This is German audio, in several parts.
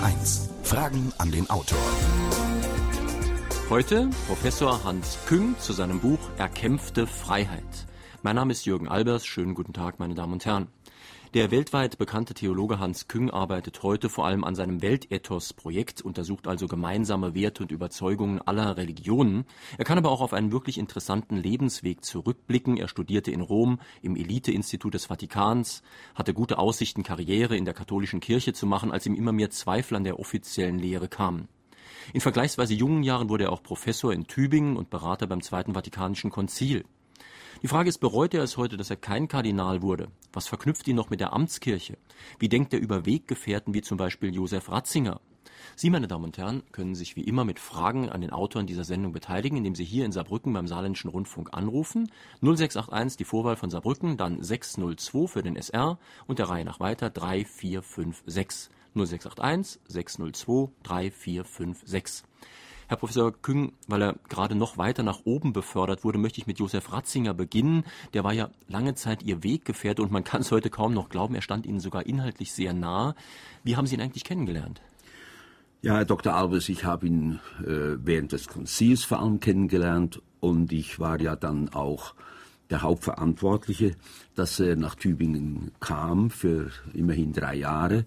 HR1. Fragen an den Autor. Heute Professor Hans Küng zu seinem Buch Erkämpfte Freiheit. Mein Name ist Jürgen Albers. Schönen guten Tag, meine Damen und Herren. Der weltweit bekannte Theologe Hans Küng arbeitet heute vor allem an seinem Weltethos-Projekt, untersucht also gemeinsame Werte und Überzeugungen aller Religionen. Er kann aber auch auf einen wirklich interessanten Lebensweg zurückblicken. Er studierte in Rom im Elite-Institut des Vatikans, hatte gute Aussichten, Karriere in der katholischen Kirche zu machen, als ihm immer mehr Zweifel an der offiziellen Lehre kamen. In vergleichsweise jungen Jahren wurde er auch Professor in Tübingen und Berater beim Zweiten Vatikanischen Konzil. Die Frage ist, bereut er es heute, dass er kein Kardinal wurde? Was verknüpft ihn noch mit der Amtskirche? Wie denkt er über Weggefährten wie zum Beispiel Josef Ratzinger? Sie, meine Damen und Herren, können sich wie immer mit Fragen an den Autoren dieser Sendung beteiligen, indem Sie hier in Saarbrücken beim Saarländischen Rundfunk anrufen. 0681 die Vorwahl von Saarbrücken, dann 602 für den SR und der Reihe nach weiter 3456. 0681 602 3456. Herr Professor Küng, weil er gerade noch weiter nach oben befördert wurde, möchte ich mit Josef Ratzinger beginnen. Der war ja lange Zeit Ihr Weggefährte und man kann es heute kaum noch glauben, er stand Ihnen sogar inhaltlich sehr nah. Wie haben Sie ihn eigentlich kennengelernt? Ja, Herr Dr. Albers, ich habe ihn äh, während des Konzils vor allem kennengelernt und ich war ja dann auch der Hauptverantwortliche, dass er nach Tübingen kam für immerhin drei Jahre.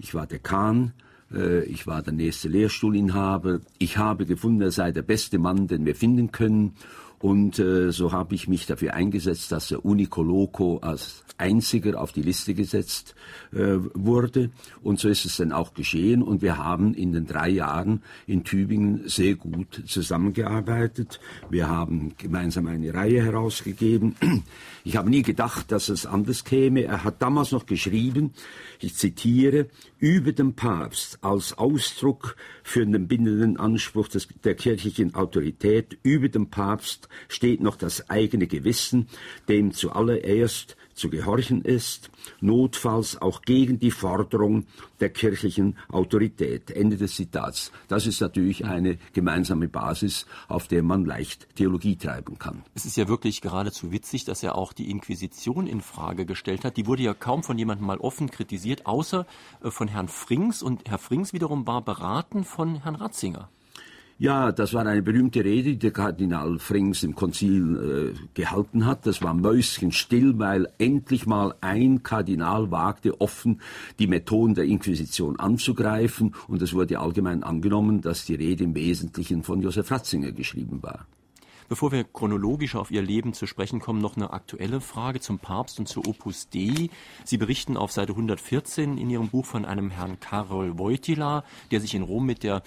Ich war Dekan ich war der nächste Lehrstuhlinhaber. Ich habe gefunden, er sei der beste Mann, den wir finden können. Und äh, so habe ich mich dafür eingesetzt, dass er Unicoloco als einziger auf die Liste gesetzt äh, wurde. Und so ist es dann auch geschehen. Und wir haben in den drei Jahren in Tübingen sehr gut zusammengearbeitet. Wir haben gemeinsam eine Reihe herausgegeben. Ich habe nie gedacht, dass es anders käme. Er hat damals noch geschrieben, ich zitiere, über den Papst als Ausdruck für den bindenden Anspruch des, der kirchlichen Autorität, über dem Papst steht noch das eigene Gewissen, dem zuallererst zu gehorchen ist, notfalls auch gegen die Forderung der kirchlichen Autorität. Ende des Zitats. Das ist natürlich eine gemeinsame Basis, auf der man leicht Theologie treiben kann. Es ist ja wirklich geradezu witzig, dass er auch die Inquisition in Frage gestellt hat. Die wurde ja kaum von jemandem mal offen kritisiert, außer äh, von Herrn Frings. Und Herr Frings wiederum war beraten von Herrn Ratzinger. Ja, das war eine berühmte Rede, die der Kardinal Frings im Konzil äh, gehalten hat. Das war mäuschenstill, weil endlich mal ein Kardinal wagte, offen die Methoden der Inquisition anzugreifen. Und es wurde allgemein angenommen, dass die Rede im Wesentlichen von Josef Ratzinger geschrieben war. Bevor wir chronologisch auf Ihr Leben zu sprechen kommen, noch eine aktuelle Frage zum Papst und zu Opus Dei. Sie berichten auf Seite 114 in Ihrem Buch von einem Herrn Karol Wojtyla, der sich in Rom mit der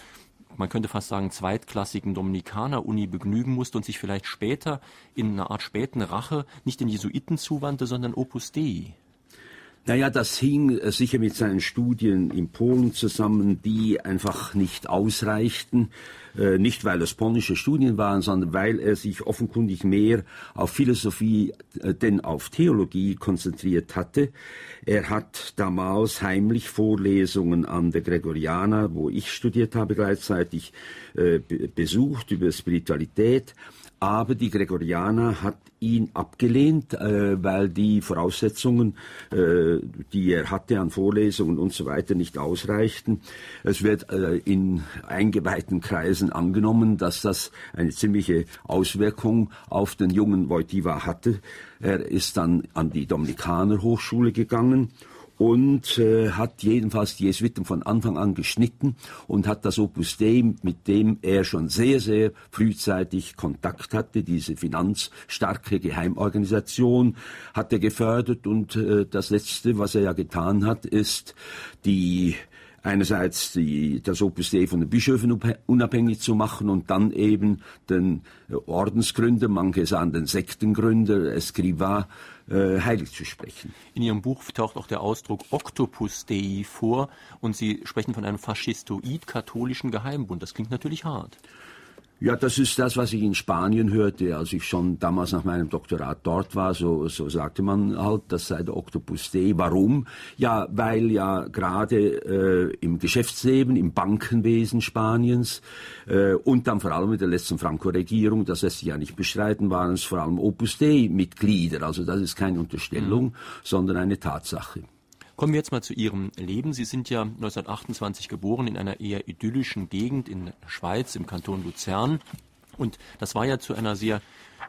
man könnte fast sagen, zweitklassigen Dominikaner-Uni begnügen musste und sich vielleicht später in einer Art späten Rache nicht den Jesuiten zuwandte, sondern Opus Dei. Naja, das hing äh, sicher mit seinen Studien in Polen zusammen, die einfach nicht ausreichten. Äh, nicht, weil es polnische Studien waren, sondern weil er sich offenkundig mehr auf Philosophie äh, denn auf Theologie konzentriert hatte. Er hat damals heimlich Vorlesungen an der Gregorianer, wo ich studiert habe, gleichzeitig besucht über Spiritualität aber die Gregorianer hat ihn abgelehnt, äh, weil die Voraussetzungen, äh, die er hatte an Vorlesungen und so weiter, nicht ausreichten. Es wird äh, in eingeweihten Kreisen angenommen, dass das eine ziemliche Auswirkung auf den jungen Wojtyła hatte. Er ist dann an die Dominikaner Hochschule gegangen und äh, hat jedenfalls die Jesuiten von Anfang an geschnitten und hat das Opus Dei, mit dem er schon sehr, sehr frühzeitig Kontakt hatte, diese finanzstarke Geheimorganisation, hat er gefördert und äh, das Letzte, was er ja getan hat, ist die einerseits die, das Opus Dei von den Bischöfen unabhängig zu machen und dann eben den Ordensgründer, manche sagen den Sektengründer, Escriva, äh, heilig zu sprechen. In Ihrem Buch taucht auch der Ausdruck Octopus Dei vor und Sie sprechen von einem faschistoid-katholischen Geheimbund. Das klingt natürlich hart. Ja, das ist das, was ich in Spanien hörte, als ich schon damals nach meinem Doktorat dort war. So, so sagte man halt, das sei der Octopus Dei. Warum? Ja, weil ja gerade äh, im Geschäftsleben, im Bankenwesen Spaniens äh, und dann vor allem mit der letzten Franco-Regierung, das lässt sich ja nicht bestreiten, waren es vor allem Opus Dei-Mitglieder. Also das ist keine Unterstellung, mhm. sondern eine Tatsache. Kommen wir jetzt mal zu Ihrem Leben. Sie sind ja 1928 geboren in einer eher idyllischen Gegend in der Schweiz, im Kanton Luzern. Und das war ja zu einer sehr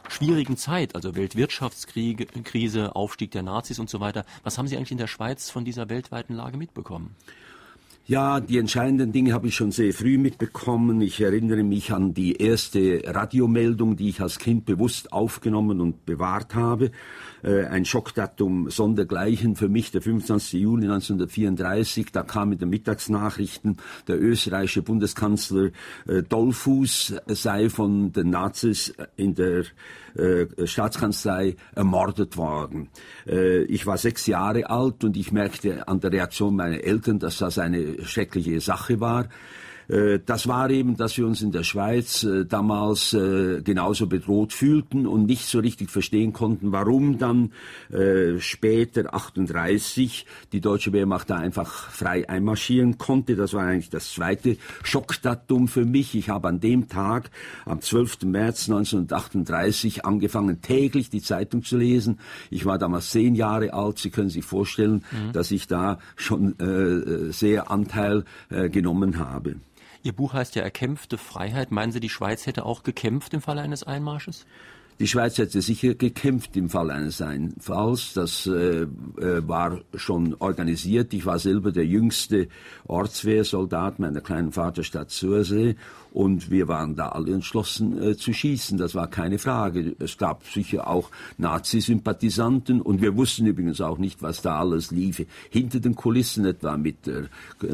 schwierigen Zeit, also Weltwirtschaftskrise, Aufstieg der Nazis und so weiter. Was haben Sie eigentlich in der Schweiz von dieser weltweiten Lage mitbekommen? Ja, die entscheidenden Dinge habe ich schon sehr früh mitbekommen. Ich erinnere mich an die erste Radiomeldung, die ich als Kind bewusst aufgenommen und bewahrt habe. Äh, ein Schockdatum sondergleichen für mich, der 25. Juli 1934. Da kam in den Mittagsnachrichten, der österreichische Bundeskanzler äh, Dollfuß sei von den Nazis in der äh, Staatskanzlei ermordet worden. Äh, ich war sechs Jahre alt und ich merkte an der Reaktion meiner Eltern, dass das eine schreckliche Sache war. Äh, das war eben, dass wir uns in der Schweiz äh, damals äh, genauso bedroht fühlten und nicht so richtig verstehen konnten, warum dann später 38 die deutsche Wehrmacht da einfach frei einmarschieren konnte. Das war eigentlich das zweite Schockdatum für mich. Ich habe an dem Tag, am 12. März 1938, angefangen täglich die Zeitung zu lesen. Ich war damals zehn Jahre alt. Sie können sich vorstellen, mhm. dass ich da schon äh, sehr Anteil äh, genommen habe. Ihr Buch heißt ja Erkämpfte Freiheit. Meinen Sie, die Schweiz hätte auch gekämpft im Falle eines Einmarsches? Die Schweiz hätte sicher gekämpft im Fall eines Einfalls. Das äh, äh, war schon organisiert. Ich war selber der jüngste Ortswehrsoldat meiner kleinen Vaterstadt Sursee und wir waren da alle entschlossen äh, zu schießen. Das war keine Frage. Es gab sicher auch Nazi-Sympathisanten und wir wussten übrigens auch nicht, was da alles liefe. Hinter den Kulissen etwa mit, der,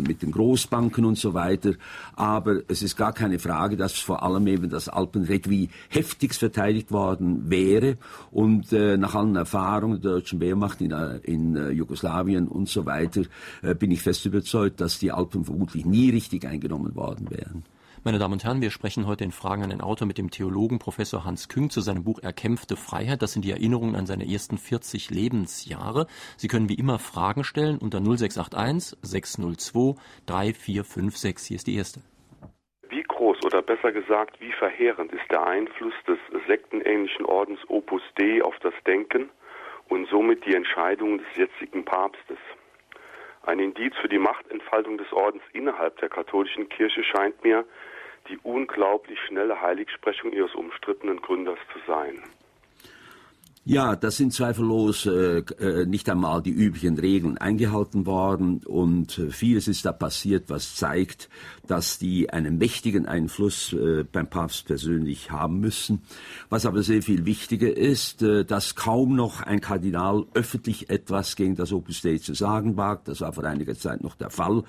mit den Großbanken und so weiter. Aber es ist gar keine Frage, dass vor allem eben das Alpenreck wie heftigst verteidigt worden wäre. Und äh, nach allen Erfahrungen der deutschen Wehrmacht in, äh, in äh, Jugoslawien und so weiter äh, bin ich fest überzeugt, dass die Alpen vermutlich nie richtig eingenommen worden wären. Meine Damen und Herren, wir sprechen heute in Fragen an den Autor mit dem Theologen Professor Hans Küng zu seinem Buch Erkämpfte Freiheit. Das sind die Erinnerungen an seine ersten 40 Lebensjahre. Sie können wie immer Fragen stellen unter 0681 602 3456. Hier ist die erste. Wie groß oder besser gesagt, wie verheerend ist der Einfluss des sektenähnlichen Ordens Opus Dei auf das Denken und somit die Entscheidungen des jetzigen Papstes? Ein Indiz für die Machtentfaltung des Ordens innerhalb der katholischen Kirche scheint mir, die unglaublich schnelle Heiligsprechung ihres umstrittenen Gründers zu sein. Ja, das sind zweifellos äh, äh, nicht einmal die üblichen Regeln eingehalten worden und äh, vieles ist da passiert, was zeigt, dass die einen mächtigen Einfluss äh, beim Papst persönlich haben müssen. Was aber sehr viel wichtiger ist, äh, dass kaum noch ein Kardinal öffentlich etwas gegen das Opus Dei zu sagen wagt. Das war vor einiger Zeit noch der Fall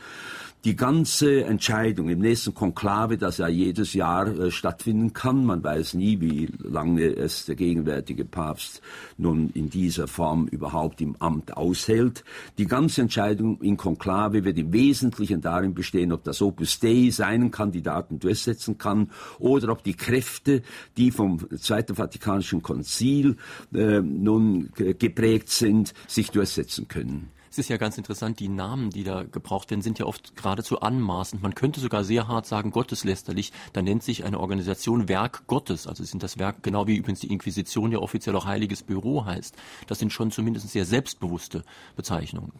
die ganze Entscheidung im nächsten Konklave, das ja jedes Jahr äh, stattfinden kann, man weiß nie, wie lange es der gegenwärtige Papst nun in dieser Form überhaupt im Amt aushält. Die ganze Entscheidung in Konklave wird im Wesentlichen darin bestehen, ob das Opus Dei seinen Kandidaten durchsetzen kann oder ob die Kräfte, die vom Zweiten Vatikanischen Konzil äh, nun geprägt sind, sich durchsetzen können. Es ist ja ganz interessant, die Namen, die da gebraucht werden, sind ja oft geradezu anmaßend. Man könnte sogar sehr hart sagen, gotteslästerlich. Da nennt sich eine Organisation Werk Gottes. Also sind das Werk, genau wie übrigens die Inquisition ja offiziell auch Heiliges Büro heißt. Das sind schon zumindest sehr selbstbewusste Bezeichnungen.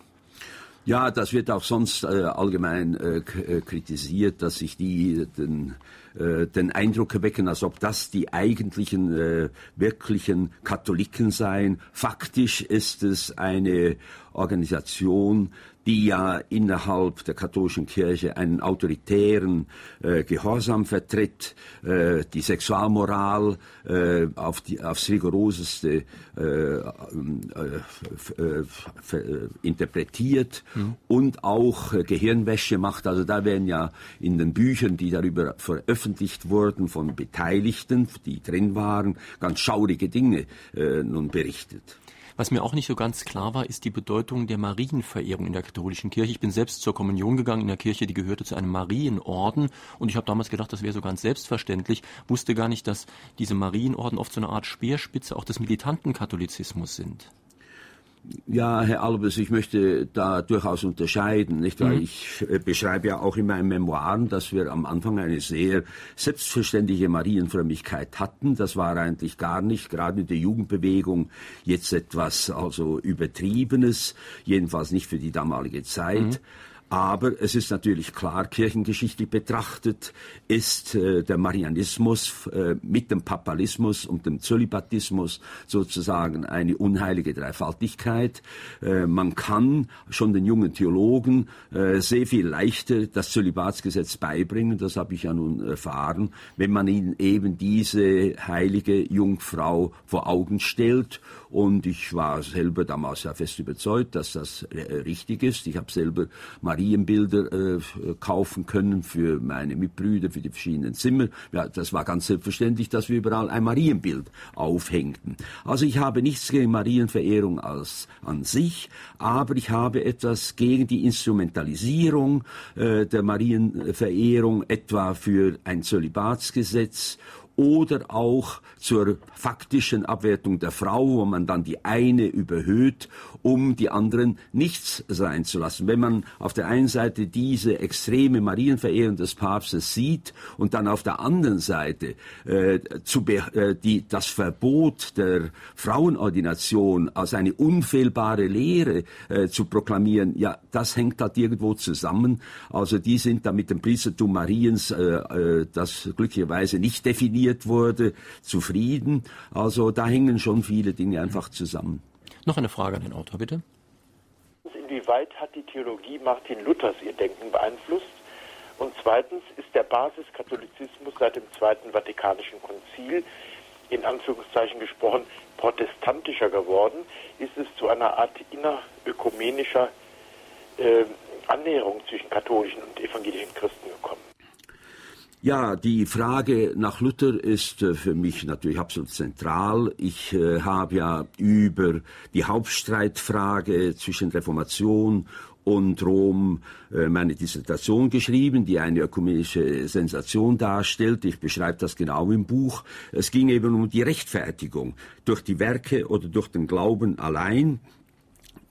Ja, das wird auch sonst äh, allgemein äh, äh kritisiert, dass sich die den, äh, den Eindruck erwecken, als ob das die eigentlichen äh, wirklichen Katholiken seien. Faktisch ist es eine Organisation, die ja innerhalb der katholischen Kirche einen autoritären äh, Gehorsam vertritt, äh, die Sexualmoral äh, auf die, aufs rigoroseste äh, äh, interpretiert mhm. und auch Gehirnwäsche macht. Also da werden ja in den Büchern, die darüber veröffentlicht wurden von Beteiligten, die drin waren, ganz schaurige Dinge nun berichtet. Was mir auch nicht so ganz klar war, ist die Bedeutung der Marienverehrung in der katholischen Kirche. Ich bin selbst zur Kommunion gegangen in der Kirche, die gehörte zu einem Marienorden und ich habe damals gedacht, das wäre so ganz selbstverständlich, wusste gar nicht, dass diese Marienorden oft so eine Art Speerspitze auch des militanten Katholizismus sind. Ja, Herr Albers, ich möchte da durchaus unterscheiden. Nicht? Weil mhm. Ich äh, beschreibe ja auch in meinen Memoiren, dass wir am Anfang eine sehr selbstverständliche Marienfrömmigkeit hatten. Das war eigentlich gar nicht, gerade in der Jugendbewegung, jetzt etwas also Übertriebenes, jedenfalls nicht für die damalige Zeit. Mhm. Aber es ist natürlich klar, kirchengeschichtlich betrachtet ist äh, der Marianismus äh, mit dem Papalismus und dem Zölibatismus sozusagen eine unheilige Dreifaltigkeit. Äh, man kann schon den jungen Theologen äh, sehr viel leichter das Zölibatsgesetz beibringen, das habe ich ja nun erfahren, wenn man ihnen eben diese heilige Jungfrau vor Augen stellt und ich war selber damals ja fest überzeugt, dass das äh, richtig ist. Ich habe selber Marienbilder äh, kaufen können für meine Mitbrüder, für die verschiedenen Zimmer. Ja, das war ganz selbstverständlich, dass wir überall ein Marienbild aufhängten. Also ich habe nichts gegen Marienverehrung als an sich, aber ich habe etwas gegen die Instrumentalisierung äh, der Marienverehrung, etwa für ein Zölibatsgesetz oder auch zur faktischen Abwertung der Frau, wo man dann die eine überhöht, um die anderen nichts sein zu lassen. Wenn man auf der einen Seite diese extreme Marienverehrung des Papstes sieht und dann auf der anderen Seite äh, zu äh, die, das Verbot der Frauenordination als eine unfehlbare Lehre äh, zu proklamieren, ja, das hängt halt irgendwo zusammen. Also die sind da mit dem Priestertum Mariens, äh, äh das glücklicherweise nicht definiert, reformiert wurde, zufrieden. Also da hängen schon viele Dinge einfach zusammen. Noch eine Frage an den Autor, bitte. Inwieweit hat die Theologie Martin Luthers ihr Denken beeinflusst? Und zweitens ist der Basiskatholizismus seit dem Zweiten Vatikanischen Konzil in Anführungszeichen gesprochen protestantischer geworden? Ist es zu einer Art innerökumenischer äh, Annäherung zwischen katholischen und evangelischen Christen gekommen? Ja, die Frage nach Luther ist äh, für mich natürlich absolut zentral. Ich äh, habe ja über die Hauptstreitfrage zwischen Reformation und Rom äh, meine Dissertation geschrieben, die eine ökumenische Sensation darstellt. Ich beschreibe das genau im Buch. Es ging eben um die Rechtfertigung durch die Werke oder durch den Glauben allein.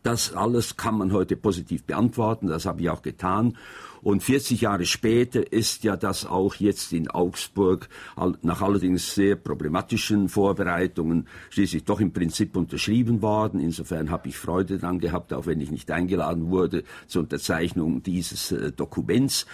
Das alles kann man heute positiv beantworten, das habe ich auch getan. Und 40 Jahre später ist ja das auch jetzt in Augsburg nach allerdings sehr problematischen Vorbereitungen schließlich doch im Prinzip unterschrieben worden. Insofern habe ich Freude daran gehabt, auch wenn ich nicht eingeladen wurde zur Unterzeichnung dieses äh, Dokuments.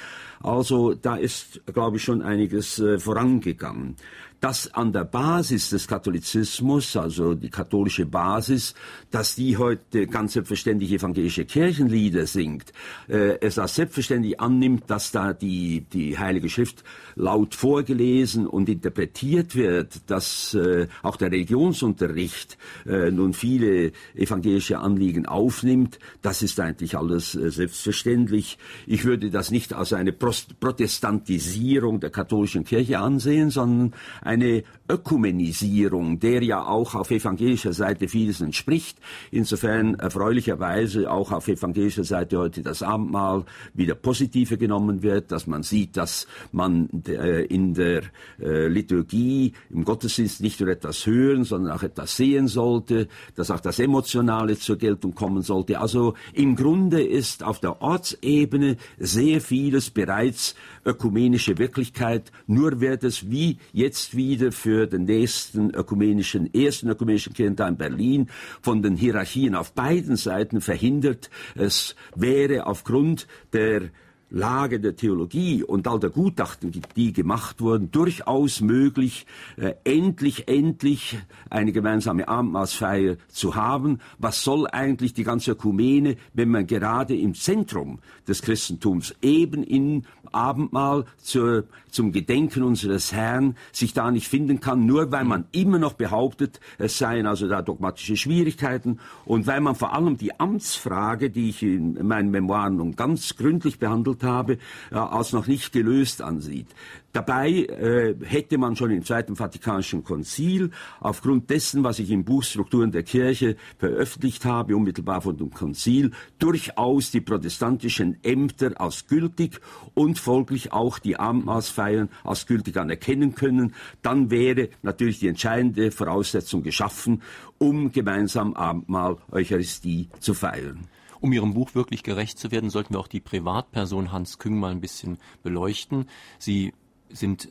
Also da ist, glaube ich, schon einiges äh, vorangegangen dass an der Basis des Katholizismus, also die katholische Basis, dass die heute ganz selbstverständlich evangelische Kirchenlieder singt, äh, es als selbstverständlich annimmt, dass da die, die Heilige Schrift laut vorgelesen und interpretiert wird, dass äh, auch der Religionsunterricht äh, nun viele evangelische Anliegen aufnimmt, das ist eigentlich alles äh, selbstverständlich. Ich würde das nicht als eine Protestantisierung der katholischen Kirche ansehen, sondern eine Ökumenisierung, der ja auch auf evangelischer Seite vieles entspricht. Insofern erfreulicherweise auch auf evangelischer Seite heute das Abendmahl wieder positiver genommen wird, dass man sieht, dass man äh, in der äh, Liturgie, im Gottesdienst nicht nur etwas hören, sondern auch etwas sehen sollte, dass auch das Emotionale zur Geltung kommen sollte. Also im Grunde ist auf der Ortsebene sehr vieles bereits ökumenische Wirklichkeit, nur wird es wie jetzt wieder für den nächsten ökumenischen, ersten ökumenischen Kirchentag in Berlin von den Hierarchien auf beiden Seiten verhindert. Es wäre aufgrund der Lage der Theologie und all der Gutachten, die gemacht wurden, durchaus möglich, äh, endlich, endlich eine gemeinsame Abendmahlsfeier zu haben. Was soll eigentlich die ganze Ökumene, wenn man gerade im Zentrum des Christentums eben in Abendmahl zur, zum Gedenken unseres Herrn sich da nicht finden kann, nur weil man immer noch behauptet, es seien also da dogmatische Schwierigkeiten und weil man vor allem die Amtsfrage, die ich in meinen Memoiren nun ganz gründlich behandelt habe, als noch nicht gelöst ansieht. Dabei äh, hätte man schon im Zweiten Vatikanischen Konzil aufgrund dessen, was ich im Buch Strukturen der Kirche veröffentlicht habe, unmittelbar von dem Konzil, durchaus die protestantischen Ämter als gültig und folglich auch die Abendmahlsfeiern als gültig anerkennen können. Dann wäre natürlich die entscheidende Voraussetzung geschaffen, um gemeinsam Abendmahl, Eucharistie zu feiern. Um Ihrem Buch wirklich gerecht zu werden, sollten wir auch die Privatperson Hans Küng mal ein bisschen beleuchten. Sie sind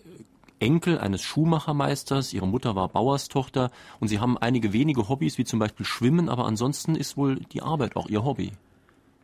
Enkel eines Schuhmachermeisters, ihre Mutter war Bauerstochter. Und sie haben einige wenige Hobbys, wie zum Beispiel Schwimmen, aber ansonsten ist wohl die Arbeit auch ihr Hobby.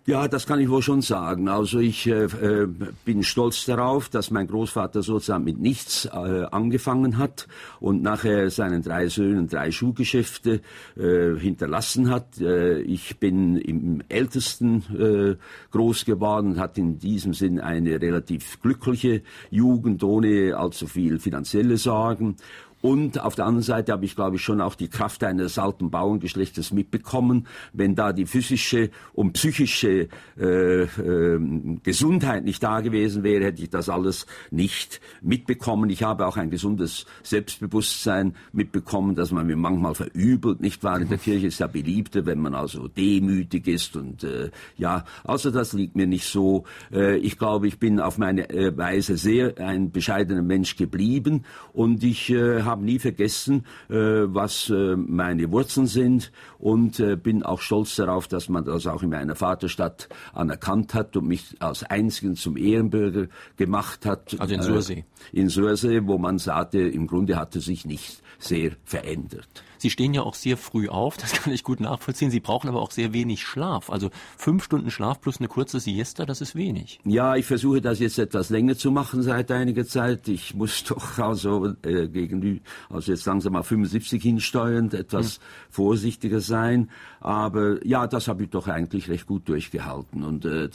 Ja, das kann ich wohl schon sagen. Also ich äh, äh, bin stolz darauf, dass mein Großvater sozusagen mit nichts äh, angefangen hat und nachher seinen drei Söhnen drei Schuhgeschäfte äh, hinterlassen hat. Äh, ich bin im Ältesten äh, groß geworden hatte in diesem Sinn eine relativ glückliche Jugend ohne allzu viel finanzielle Sorgen. Und auf der anderen Seite habe ich, glaube ich, schon auch die Kraft eines alten Bauerngeschlechtes mitbekommen. Wenn da die physische und psychische äh, äh, Gesundheit nicht da gewesen wäre, hätte ich das alles nicht mitbekommen. Ich habe auch ein gesundes Selbstbewusstsein mitbekommen, dass man mir manchmal verübelt. Nicht wahr? In der Kirche ist ja beliebter, wenn man also demütig ist. Und äh, ja, also das liegt mir nicht so. Äh, ich glaube, ich bin auf meine äh, Weise sehr ein bescheidener Mensch geblieben. Und ich äh, habe nie vergessen, äh, was äh, meine Wurzeln sind und äh, bin auch stolz darauf, dass man das auch in meiner Vaterstadt anerkannt hat und mich als einzigen zum Ehrenbürger gemacht hat. Also in Sursee. in Sursee, wo man sagte, im Grunde hatte sich nicht sehr verändert. Sie stehen ja auch sehr früh auf, das kann ich gut nachvollziehen. Sie brauchen aber auch sehr wenig Schlaf. Also fünf Stunden Schlaf plus eine kurze Siesta, das ist wenig. Ja, ich versuche das jetzt etwas länger zu machen seit einiger Zeit. Ich muss doch also äh, gegen also jetzt langsam mal 75 hinsteuern, etwas hm. vorsichtiger sein. Aber ja, das habe ich doch eigentlich recht gut durchgehalten. Und äh,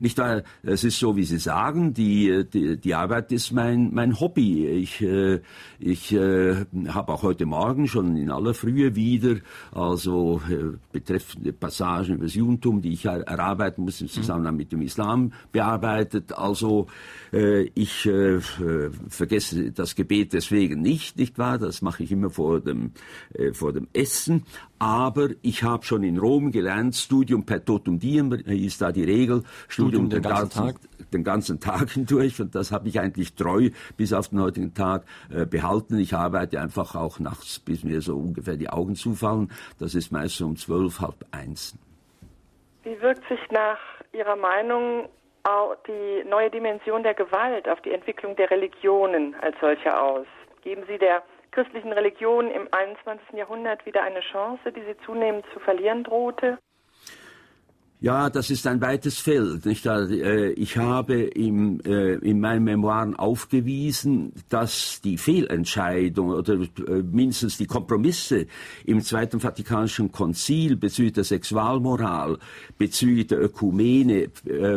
nicht weil es ist so, wie Sie sagen, die, die, die Arbeit ist mein, mein Hobby. Ich, äh, ich äh, habe auch heute Morgen schon in aller Frühe wieder, also äh, betreffende Passagen über das Judentum, die ich erarbeiten muss im Zusammenhang mit dem Islam bearbeitet. Also äh, ich äh, vergesse das Gebet deswegen nicht, nicht wahr? Das mache ich immer vor dem, äh, vor dem Essen. Aber ich habe schon in Rom gelernt, Studium per totum diem ist da die Regel, Studium, Studium den, ganzen, ganzen Tag. den ganzen Tag hindurch. Und das habe ich eigentlich treu bis auf den heutigen Tag äh, behalten. Ich arbeite einfach auch nachts, bis mir so ungefähr die Augen zufallen. Das ist meist so um zwölf, halb eins. Wie wirkt sich nach Ihrer Meinung auch die neue Dimension der Gewalt auf die Entwicklung der Religionen als solche aus? Geben Sie der christlichen Religion im 21. Jahrhundert wieder eine Chance, die sie zunehmend zu verlieren drohte? Ja, das ist ein weites Feld. Nicht? Äh, ich habe im, äh, in meinen Memoiren aufgewiesen, dass die Fehlentscheidung oder äh, mindestens die Kompromisse im Zweiten Vatikanischen Konzil bezüglich der Sexualmoral, bezüglich der Ökumene,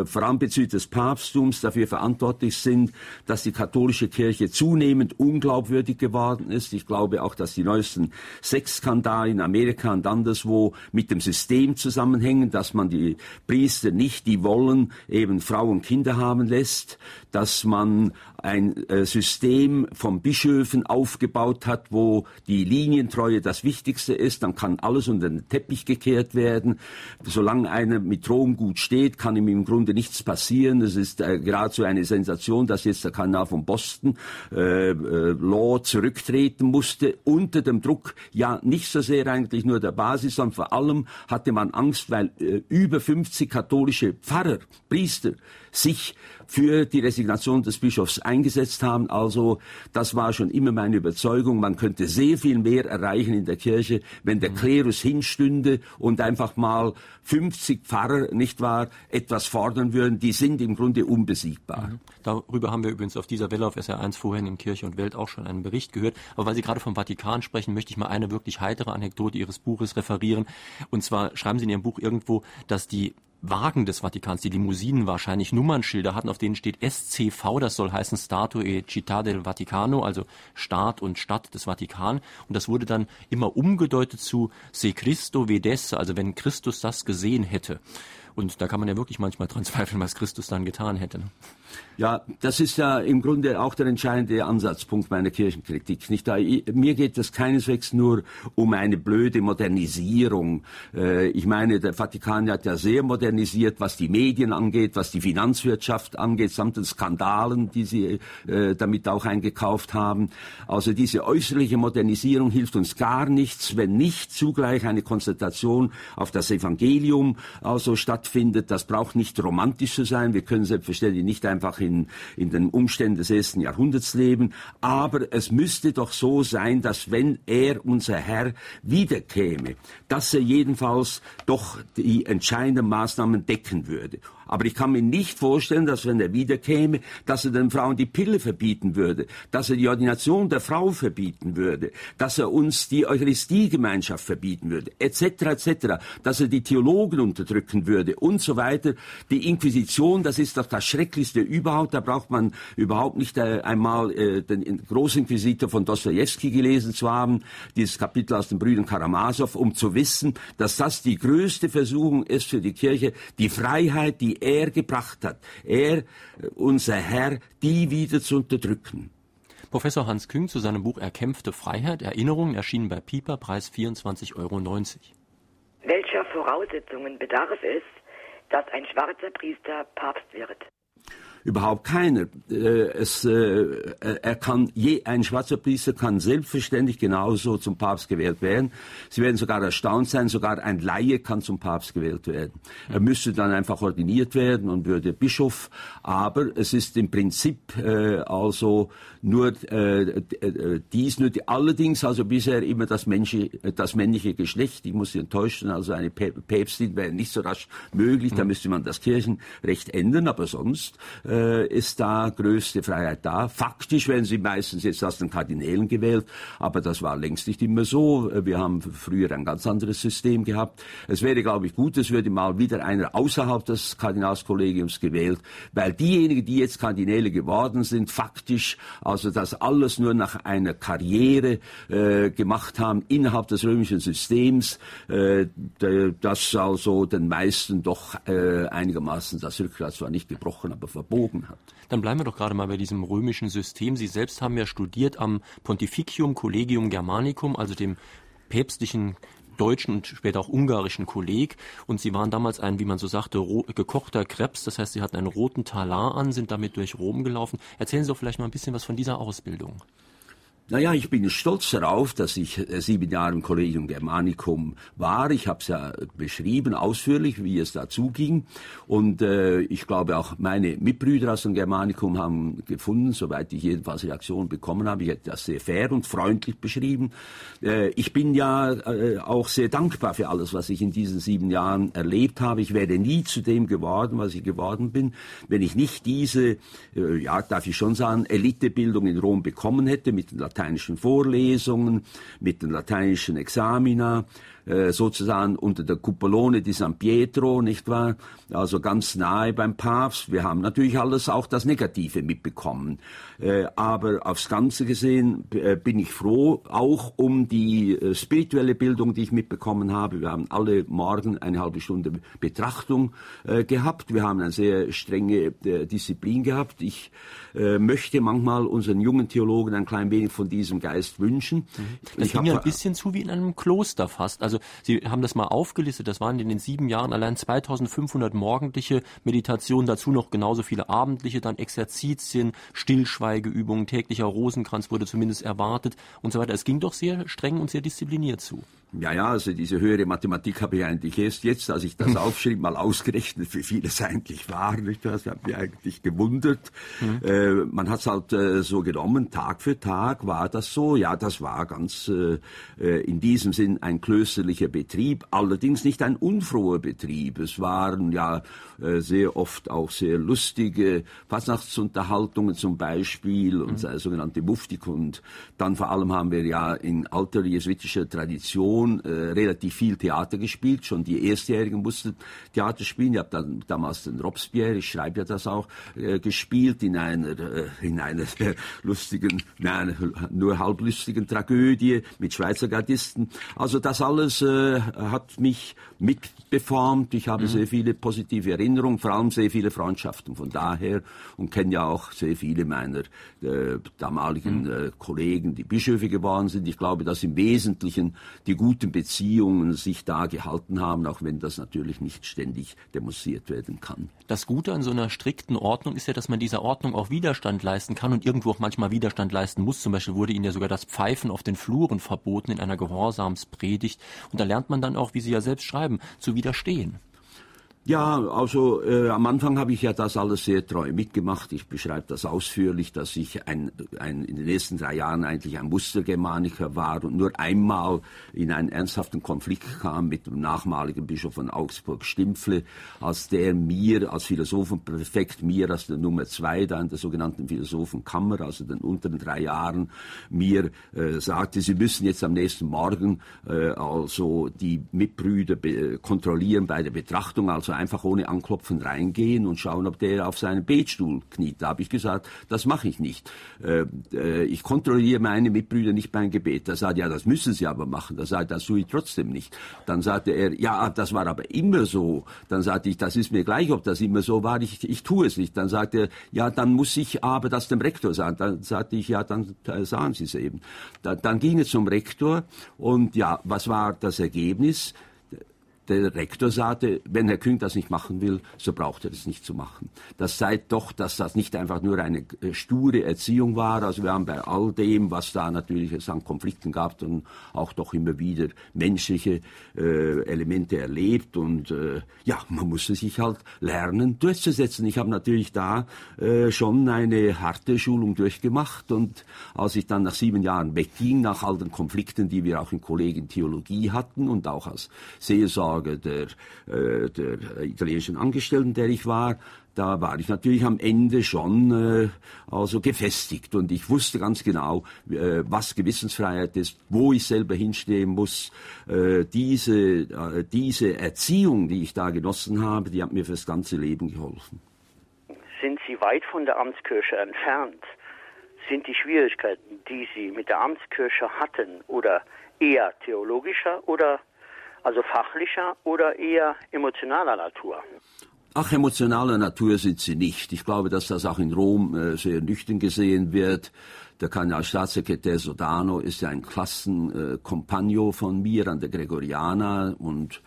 vor allem bezüglich des Papsttums dafür verantwortlich sind, dass die katholische Kirche zunehmend unglaubwürdig geworden ist. Ich glaube auch, dass die neuesten Sexskandale in Amerika und anderswo mit dem System zusammenhängen, dass man die Priester nicht, die wollen, eben Frauen und Kinder haben lässt, dass man ein äh, System von Bischöfen aufgebaut hat, wo die Linientreue das Wichtigste ist, dann kann alles unter den Teppich gekehrt werden. Solange einer mit Rom gut steht, kann ihm im Grunde nichts passieren. Es ist äh, geradezu eine Sensation, dass jetzt der Kanal von Boston äh, äh, Law zurücktreten musste, unter dem Druck, ja nicht so sehr eigentlich nur der Basis, sondern vor allem hatte man Angst, weil äh, über 50 katholische Pfarrer, Priester sich für die Resignation des Bischofs eingesetzt haben. Also das war schon immer meine Überzeugung. Man könnte sehr viel mehr erreichen in der Kirche, wenn der mhm. Klerus hinstünde und einfach mal 50 Pfarrer, nicht wahr, etwas fordern würden. Die sind im Grunde unbesiegbar. Mhm. Darüber haben wir übrigens auf dieser Welle auf SR1 vorhin in Kirche und Welt auch schon einen Bericht gehört. Aber weil Sie gerade vom Vatikan sprechen, möchte ich mal eine wirklich heitere Anekdote Ihres Buches referieren. Und zwar schreiben Sie in Ihrem Buch irgendwo, dass die Wagen des Vatikans, die Limousinen wahrscheinlich Nummernschilder hatten, auf denen steht SCV, das soll heißen Statue Città del Vaticano, also Staat und Stadt des Vatikan. Und das wurde dann immer umgedeutet zu Se Cristo vedesse, also wenn Christus das gesehen hätte. Und da kann man ja wirklich manchmal dran zweifeln, was Christus dann getan hätte. Ne? Ja, das ist ja im Grunde auch der entscheidende Ansatzpunkt meiner Kirchenkritik. Nicht da, mir geht es keineswegs nur um eine blöde Modernisierung. Äh, ich meine, der Vatikan hat ja sehr modernisiert, was die Medien angeht, was die Finanzwirtschaft angeht, samt den Skandalen, die sie äh, damit auch eingekauft haben. Also diese äußerliche Modernisierung hilft uns gar nichts, wenn nicht zugleich eine Konzentration auf das Evangelium also stattfindet. Das braucht nicht romantisch zu sein. Wir können selbstverständlich nicht einfach in, in den Umständen des ersten Jahrhunderts leben. Aber es müsste doch so sein, dass wenn er, unser Herr, wiederkäme, dass er jedenfalls doch die entscheidenden Maßnahmen decken würde. Aber ich kann mir nicht vorstellen, dass wenn er wiederkäme, dass er den Frauen die Pille verbieten würde, dass er die Ordination der Frau verbieten würde, dass er uns die Eucharistiegemeinschaft verbieten würde, etc., etc., dass er die Theologen unterdrücken würde und so weiter. Die Inquisition, das ist doch das Schrecklichste überhaupt. Da braucht man überhaupt nicht äh, einmal äh, den Großinquisitor von Dostoevsky gelesen zu haben, dieses Kapitel aus den Brüdern Karamasow, um zu wissen, dass das die größte Versuchung ist für die Kirche, die Freiheit, die er gebracht hat, er, unser Herr, die wieder zu unterdrücken. Professor Hans Küng zu seinem Buch Erkämpfte Freiheit, Erinnerungen, erschienen bei Pieper, Preis 24,90 Euro. Welcher Voraussetzungen bedarf es, dass ein schwarzer Priester Papst wird? Überhaupt keiner. Äh, es, äh, er kann je, ein schwarzer Priester kann selbstverständlich genauso zum Papst gewählt werden. Sie werden sogar erstaunt sein, sogar ein Laie kann zum Papst gewählt werden. Er müsste dann einfach ordiniert werden und würde Bischof. Aber es ist im Prinzip äh, also nur äh, äh, dies nur die, allerdings also bisher immer das, Mensch, das männliche Geschlecht. Ich muss Sie enttäuschen, also eine Päpstin wäre nicht so rasch möglich. Da müsste man das Kirchenrecht ändern, aber sonst äh, äh, ist da größte Freiheit da. Faktisch werden sie meistens jetzt aus den Kardinälen gewählt, aber das war längst nicht immer so. Wir haben früher ein ganz anderes System gehabt. Es wäre, glaube ich, gut, es würde mal wieder einer außerhalb des Kardinalskollegiums gewählt, weil diejenigen, die jetzt Kardinäle geworden sind, faktisch also das alles nur nach einer Karriere äh, gemacht haben innerhalb des römischen Systems, äh, das also den meisten doch äh, einigermaßen das Rückgrat zwar nicht gebrochen, aber verboten gezogen hat. Dann bleiben wir doch gerade mal bei diesem römischen System. Sie selbst haben ja studiert am Pontificium Collegium Germanicum, also dem päpstlichen deutschen und später auch ungarischen Kolleg. Und sie waren damals ein, wie man so sagte, gekochter Krebs. Das heißt, sie hatten einen roten Talar an, sind damit durch Rom gelaufen. Erzählen Sie doch vielleicht mal ein bisschen was von dieser Ausbildung. Naja, ich bin stolz darauf, dass ich äh, sieben Jahre im Collegium Germanicum war. Ich habe es ja beschrieben, ausführlich, wie es dazu ging. Und äh, ich glaube auch meine Mitbrüder aus dem Germanicum haben gefunden, soweit ich jedenfalls Reaktionen bekommen habe, ich hätte das sehr fair und freundlich beschrieben. Äh, ich bin ja äh, auch sehr dankbar für alles, was ich in diesen sieben Jahren erlebt habe. Ich wäre nie zu dem geworden, was ich geworden bin, wenn ich nicht diese, äh, ja, darf ich schon sagen, Elitebildung in Rom bekommen hätte mit lateinischen Vorlesungen, mit den lateinischen Examina, äh, sozusagen unter der Cupolone di San Pietro, nicht wahr? Also ganz nahe beim Papst. Wir haben natürlich alles auch das Negative mitbekommen. Äh, aber aufs Ganze gesehen äh, bin ich froh, auch um die spirituelle Bildung, die ich mitbekommen habe. Wir haben alle morgen eine halbe Stunde Betrachtung gehabt. Wir haben eine sehr strenge Disziplin gehabt. Ich möchte manchmal unseren jungen Theologen ein klein wenig von diesem Geist wünschen. Mhm. Das ich ging ja ein bisschen zu wie in einem Kloster fast. Also also Sie haben das mal aufgelistet, das waren in den sieben Jahren allein 2500 morgendliche Meditationen, dazu noch genauso viele abendliche, dann Exerzitien, Stillschweigeübungen, täglicher Rosenkranz wurde zumindest erwartet und so weiter. Es ging doch sehr streng und sehr diszipliniert zu. Ja, ja, also diese höhere Mathematik habe ich eigentlich erst jetzt, als ich das aufschrieb, mal ausgerechnet, wie viel es eigentlich war. Nicht? Das hat mich eigentlich gewundert. Mhm. Äh, man hat es halt äh, so genommen, Tag für Tag war das so. Ja, das war ganz äh, äh, in diesem Sinn ein klösterlicher Betrieb, allerdings nicht ein unfroher Betrieb. Es waren ja äh, sehr oft auch sehr lustige Fasnachtsunterhaltungen zum Beispiel und mhm. sogenannte Muftik und dann vor allem haben wir ja in alter jesuitischer Tradition schon äh, relativ viel Theater gespielt. Schon die Erstjährigen mussten Theater spielen. Ich habe dann damals den Robespierre, ich schreibe ja das auch, äh, gespielt in einer, äh, in einer lustigen, nein, nur halblustigen Tragödie mit Schweizer Gardisten. Also das alles äh, hat mich mitbeformt. Ich habe mhm. sehr viele positive Erinnerungen, vor allem sehr viele Freundschaften von daher und kenne ja auch sehr viele meiner äh, damaligen mhm. äh, Kollegen, die Bischöfe geworden sind. Ich glaube, dass im Wesentlichen die guten Beziehungen sich da gehalten haben, auch wenn das natürlich nicht ständig demonstriert werden kann. Das Gute an so einer strikten Ordnung ist ja, dass man dieser Ordnung auch Widerstand leisten kann und irgendwo auch manchmal Widerstand leisten muss. Zum Beispiel wurde ihnen ja sogar das Pfeifen auf den Fluren verboten in einer Gehorsamspredigt. Und da lernt man dann auch, wie Sie ja selbst schreiben, zu widerstehen. Ja, also äh, am Anfang habe ich ja das alles sehr treu mitgemacht. Ich beschreibe das ausführlich, dass ich ein, ein, in den ersten drei Jahren eigentlich ein Mustergermaniker war und nur einmal in einen ernsthaften Konflikt kam mit dem nachmaligen Bischof von Augsburg Stimpfle, als der mir als Philosophenpräfekt, mir als der Nummer zwei da in der sogenannten Philosophenkammer, also den unteren drei Jahren, mir äh, sagte, Sie müssen jetzt am nächsten Morgen äh, also die Mitbrüder kontrollieren bei der Betrachtung, also einfach ohne Anklopfen reingehen und schauen, ob der auf seinem Betstuhl kniet. Da habe ich gesagt, das mache ich nicht. Äh, äh, ich kontrolliere meine Mitbrüder nicht beim Gebet. Da sagt ja, das müssen Sie aber machen. Da sagt das tue ich trotzdem nicht. Dann sagte er, ja, das war aber immer so. Dann sagte ich, das ist mir gleich, ob das immer so war. Ich, ich tue es nicht. Dann sagte er, ja, dann muss ich aber das dem Rektor sagen. Dann sagte ich, ja, dann äh, sagen Sie es eben. Da, dann ging es zum Rektor und ja, was war das Ergebnis? Der Rektor sagte, wenn Herr Küng das nicht machen will, so braucht er das nicht zu machen. Das zeigt doch, dass das nicht einfach nur eine äh, sture Erziehung war. Also wir haben bei all dem, was da natürlich es an Konflikten gab, dann auch doch immer wieder menschliche äh, Elemente erlebt. Und äh, ja, man musste sich halt lernen, durchzusetzen. Ich habe natürlich da äh, schon eine harte Schulung durchgemacht. Und als ich dann nach sieben Jahren wegging, nach all den Konflikten, die wir auch in Kollegin Theologie hatten und auch als Seelsorger, Auflage der, äh, der italienischen Angestellten, der ich war, da war ich natürlich am Ende schon äh, also gefestigt und ich wusste ganz genau, äh, was Gewissensfreiheit ist, wo ich selber hinstehen muss. Äh, diese, äh, diese Erziehung, die ich da genossen habe, die hat mir fürs ganze Leben geholfen. Sind Sie weit von der Amtskirche entfernt? Sind die Schwierigkeiten, die Sie mit der Amtskirche hatten, oder eher theologischer oder also fachlicher oder eher emotionaler Natur? Ach, emotionaler Natur sind sie nicht. Ich glaube, dass das auch in Rom äh, sehr nüchtern gesehen wird. Der Kardinalstaatssekretär Sodano ist ja ein Klassenkompagnon äh, von mir an der Gregoriana und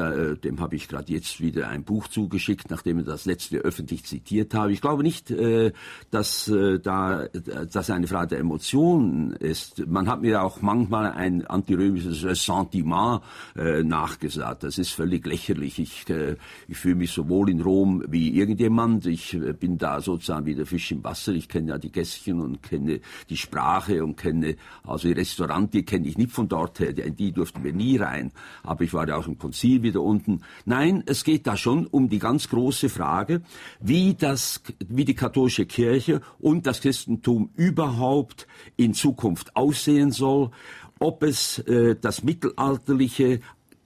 da, äh, dem habe ich gerade jetzt wieder ein Buch zugeschickt, nachdem ich das letzte öffentlich zitiert habe. Ich glaube nicht, äh, dass äh, da das eine Frage der Emotionen ist. Man hat mir auch manchmal ein antirömisches Ressentiment äh, nachgesagt. Das ist völlig lächerlich. Ich, äh, ich fühle mich sowohl in Rom wie irgendjemand. Ich äh, bin da sozusagen wie der Fisch im Wasser. Ich kenne ja die Gässchen und kenne die Sprache und kenne also die Restaurante kenne ich nicht von dort her. Die, die durften wir nie rein. Aber ich war ja auch im Konzil wieder unten. Nein, es geht da schon um die ganz große Frage, wie das, wie die katholische Kirche und das Christentum überhaupt in Zukunft aussehen soll, ob es äh, das mittelalterliche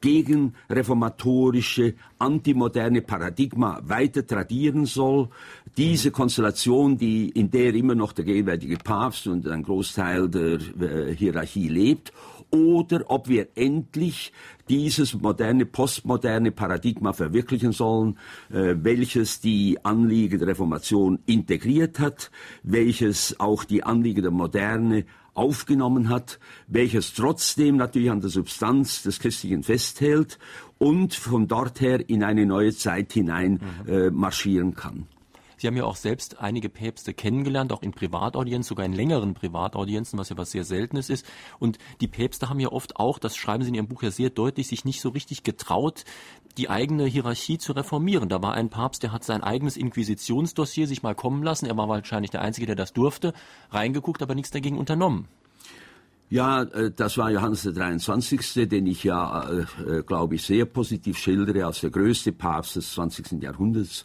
gegen reformatorische, antimoderne Paradigma weiter tradieren soll. Diese Konstellation, die, in der immer noch der gegenwärtige Papst und ein Großteil der äh, Hierarchie lebt, oder ob wir endlich dieses moderne, postmoderne Paradigma verwirklichen sollen, äh, welches die Anliegen der Reformation integriert hat, welches auch die Anliegen der Moderne aufgenommen hat, welches trotzdem natürlich an der Substanz des Christlichen festhält und von dort her in eine neue Zeit hinein mhm. äh, marschieren kann. Sie haben ja auch selbst einige Päpste kennengelernt, auch in Privataudienzen, sogar in längeren Privataudienzen, was ja was sehr Seltenes ist. Und die Päpste haben ja oft auch, das schreiben Sie in Ihrem Buch ja sehr deutlich, sich nicht so richtig getraut, die eigene Hierarchie zu reformieren. Da war ein Papst, der hat sein eigenes Inquisitionsdossier sich mal kommen lassen. Er war wahrscheinlich der Einzige, der das durfte, reingeguckt, aber nichts dagegen unternommen. Ja, äh, das war Johannes der 23., den ich ja, äh, glaube ich, sehr positiv schildere als der größte Papst des 20. Jahrhunderts.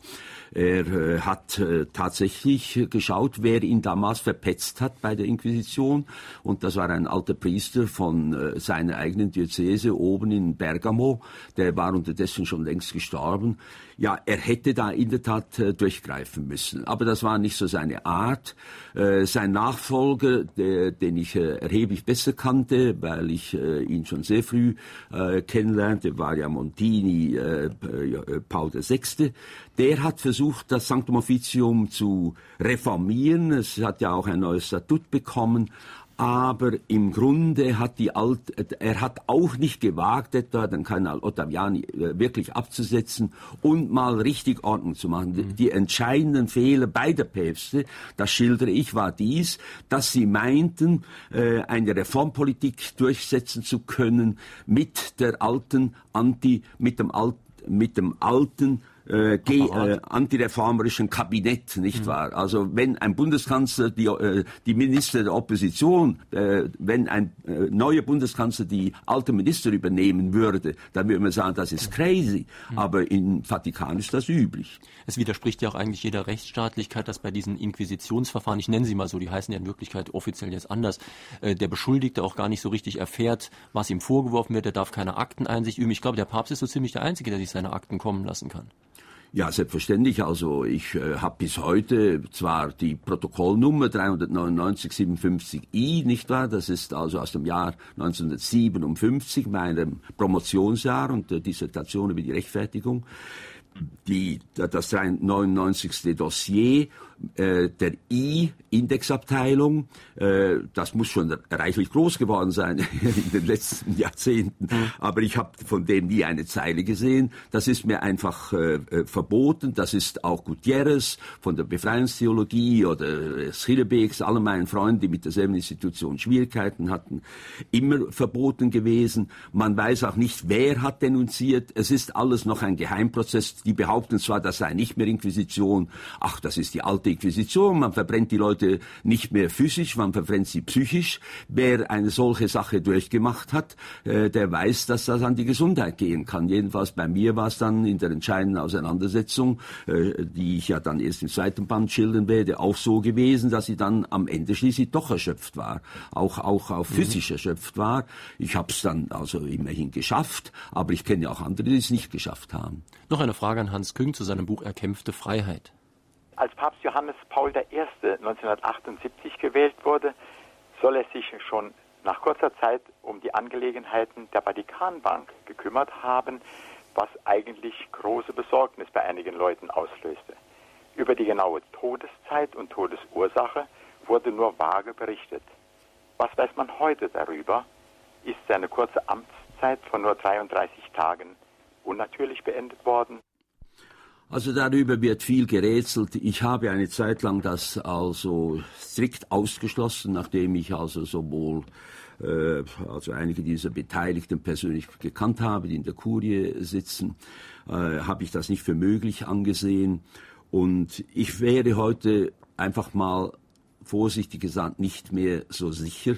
Er äh, hat äh, tatsächlich geschaut, wer ihn damals verpetzt hat bei der Inquisition. Und das war ein alter Priester von äh, seiner eigenen Diözese oben in Bergamo. Der war unterdessen schon längst gestorben. Ja, er hätte da in der Tat durchgreifen müssen. Aber das war nicht so seine Art. Sein Nachfolger, der, den ich erheblich besser kannte, weil ich ihn schon sehr früh kennenlernte, war ja Montini, Paul VI. Der hat versucht, das Sanctum Officium zu reformieren. Es hat ja auch ein neues Statut bekommen aber im Grunde hat die Alt, er hat auch nicht gewagt, etwa den Kardinal Ottaviani äh, wirklich abzusetzen und mal richtig Ordnung zu machen. Mhm. Die entscheidenden Fehler beider Päpste, das schildere ich, war dies, dass sie meinten, äh, eine Reformpolitik durchsetzen zu können mit der alten Anti, mit dem alten mit dem alten äh, äh, antireformerischen Kabinett, nicht mhm. wahr? Also wenn ein Bundeskanzler die, äh, die Minister der Opposition, äh, wenn ein äh, neuer Bundeskanzler die alte Minister übernehmen würde, dann würde man sagen, das ist crazy. Mhm. Aber im Vatikan ist das üblich. Es widerspricht ja auch eigentlich jeder Rechtsstaatlichkeit, dass bei diesen Inquisitionsverfahren, ich nenne sie mal so, die heißen ja in Wirklichkeit offiziell jetzt anders, äh, der Beschuldigte auch gar nicht so richtig erfährt, was ihm vorgeworfen wird. Er darf keine Akteneinsicht üben. Ich glaube, der Papst ist so ziemlich der Einzige, der sich seine Akten kommen lassen kann. Ja, selbstverständlich. Also ich äh, habe bis heute zwar die Protokollnummer 39957i, nicht wahr? Das ist also aus dem Jahr 1957, meinem Promotionsjahr und der Dissertation über die Rechtfertigung. Die, das 99. Dossier äh, der I-Indexabteilung, äh, das muss schon reichlich groß geworden sein in den letzten Jahrzehnten, aber ich habe von dem nie eine Zeile gesehen. Das ist mir einfach äh, verboten. Das ist auch Gutierrez von der Befreiungstheologie oder Schillebeeks, alle meinen Freunden, die mit derselben Institution Schwierigkeiten hatten, immer verboten gewesen. Man weiß auch nicht, wer hat denunziert. Es ist alles noch ein Geheimprozess. Die behaupten zwar, das sei nicht mehr Inquisition. Ach, das ist die alte die Inquisition, man verbrennt die Leute nicht mehr physisch, man verbrennt sie psychisch. Wer eine solche Sache durchgemacht hat, äh, der weiß, dass das an die Gesundheit gehen kann. Jedenfalls bei mir war es dann in der entscheidenden Auseinandersetzung, äh, die ich ja dann erst im zweiten Band schildern werde, auch so gewesen, dass sie dann am Ende schließlich doch erschöpft war, auch auch auch mhm. physisch erschöpft war. Ich habe es dann also immerhin geschafft, aber ich kenne ja auch andere, die es nicht geschafft haben. Noch eine Frage an Hans Küng zu seinem Buch Erkämpfte Freiheit. Als Papst Johannes Paul I. 1978 gewählt wurde, soll er sich schon nach kurzer Zeit um die Angelegenheiten der Vatikanbank gekümmert haben, was eigentlich große Besorgnis bei einigen Leuten auslöste. Über die genaue Todeszeit und Todesursache wurde nur vage berichtet. Was weiß man heute darüber? Ist seine kurze Amtszeit von nur 33 Tagen unnatürlich beendet worden? Also darüber wird viel gerätselt. Ich habe eine Zeit lang das also strikt ausgeschlossen, nachdem ich also sowohl äh, also einige dieser Beteiligten persönlich gekannt habe, die in der Kurie sitzen, äh, habe ich das nicht für möglich angesehen. Und ich wäre heute einfach mal vorsichtig gesagt nicht mehr so sicher,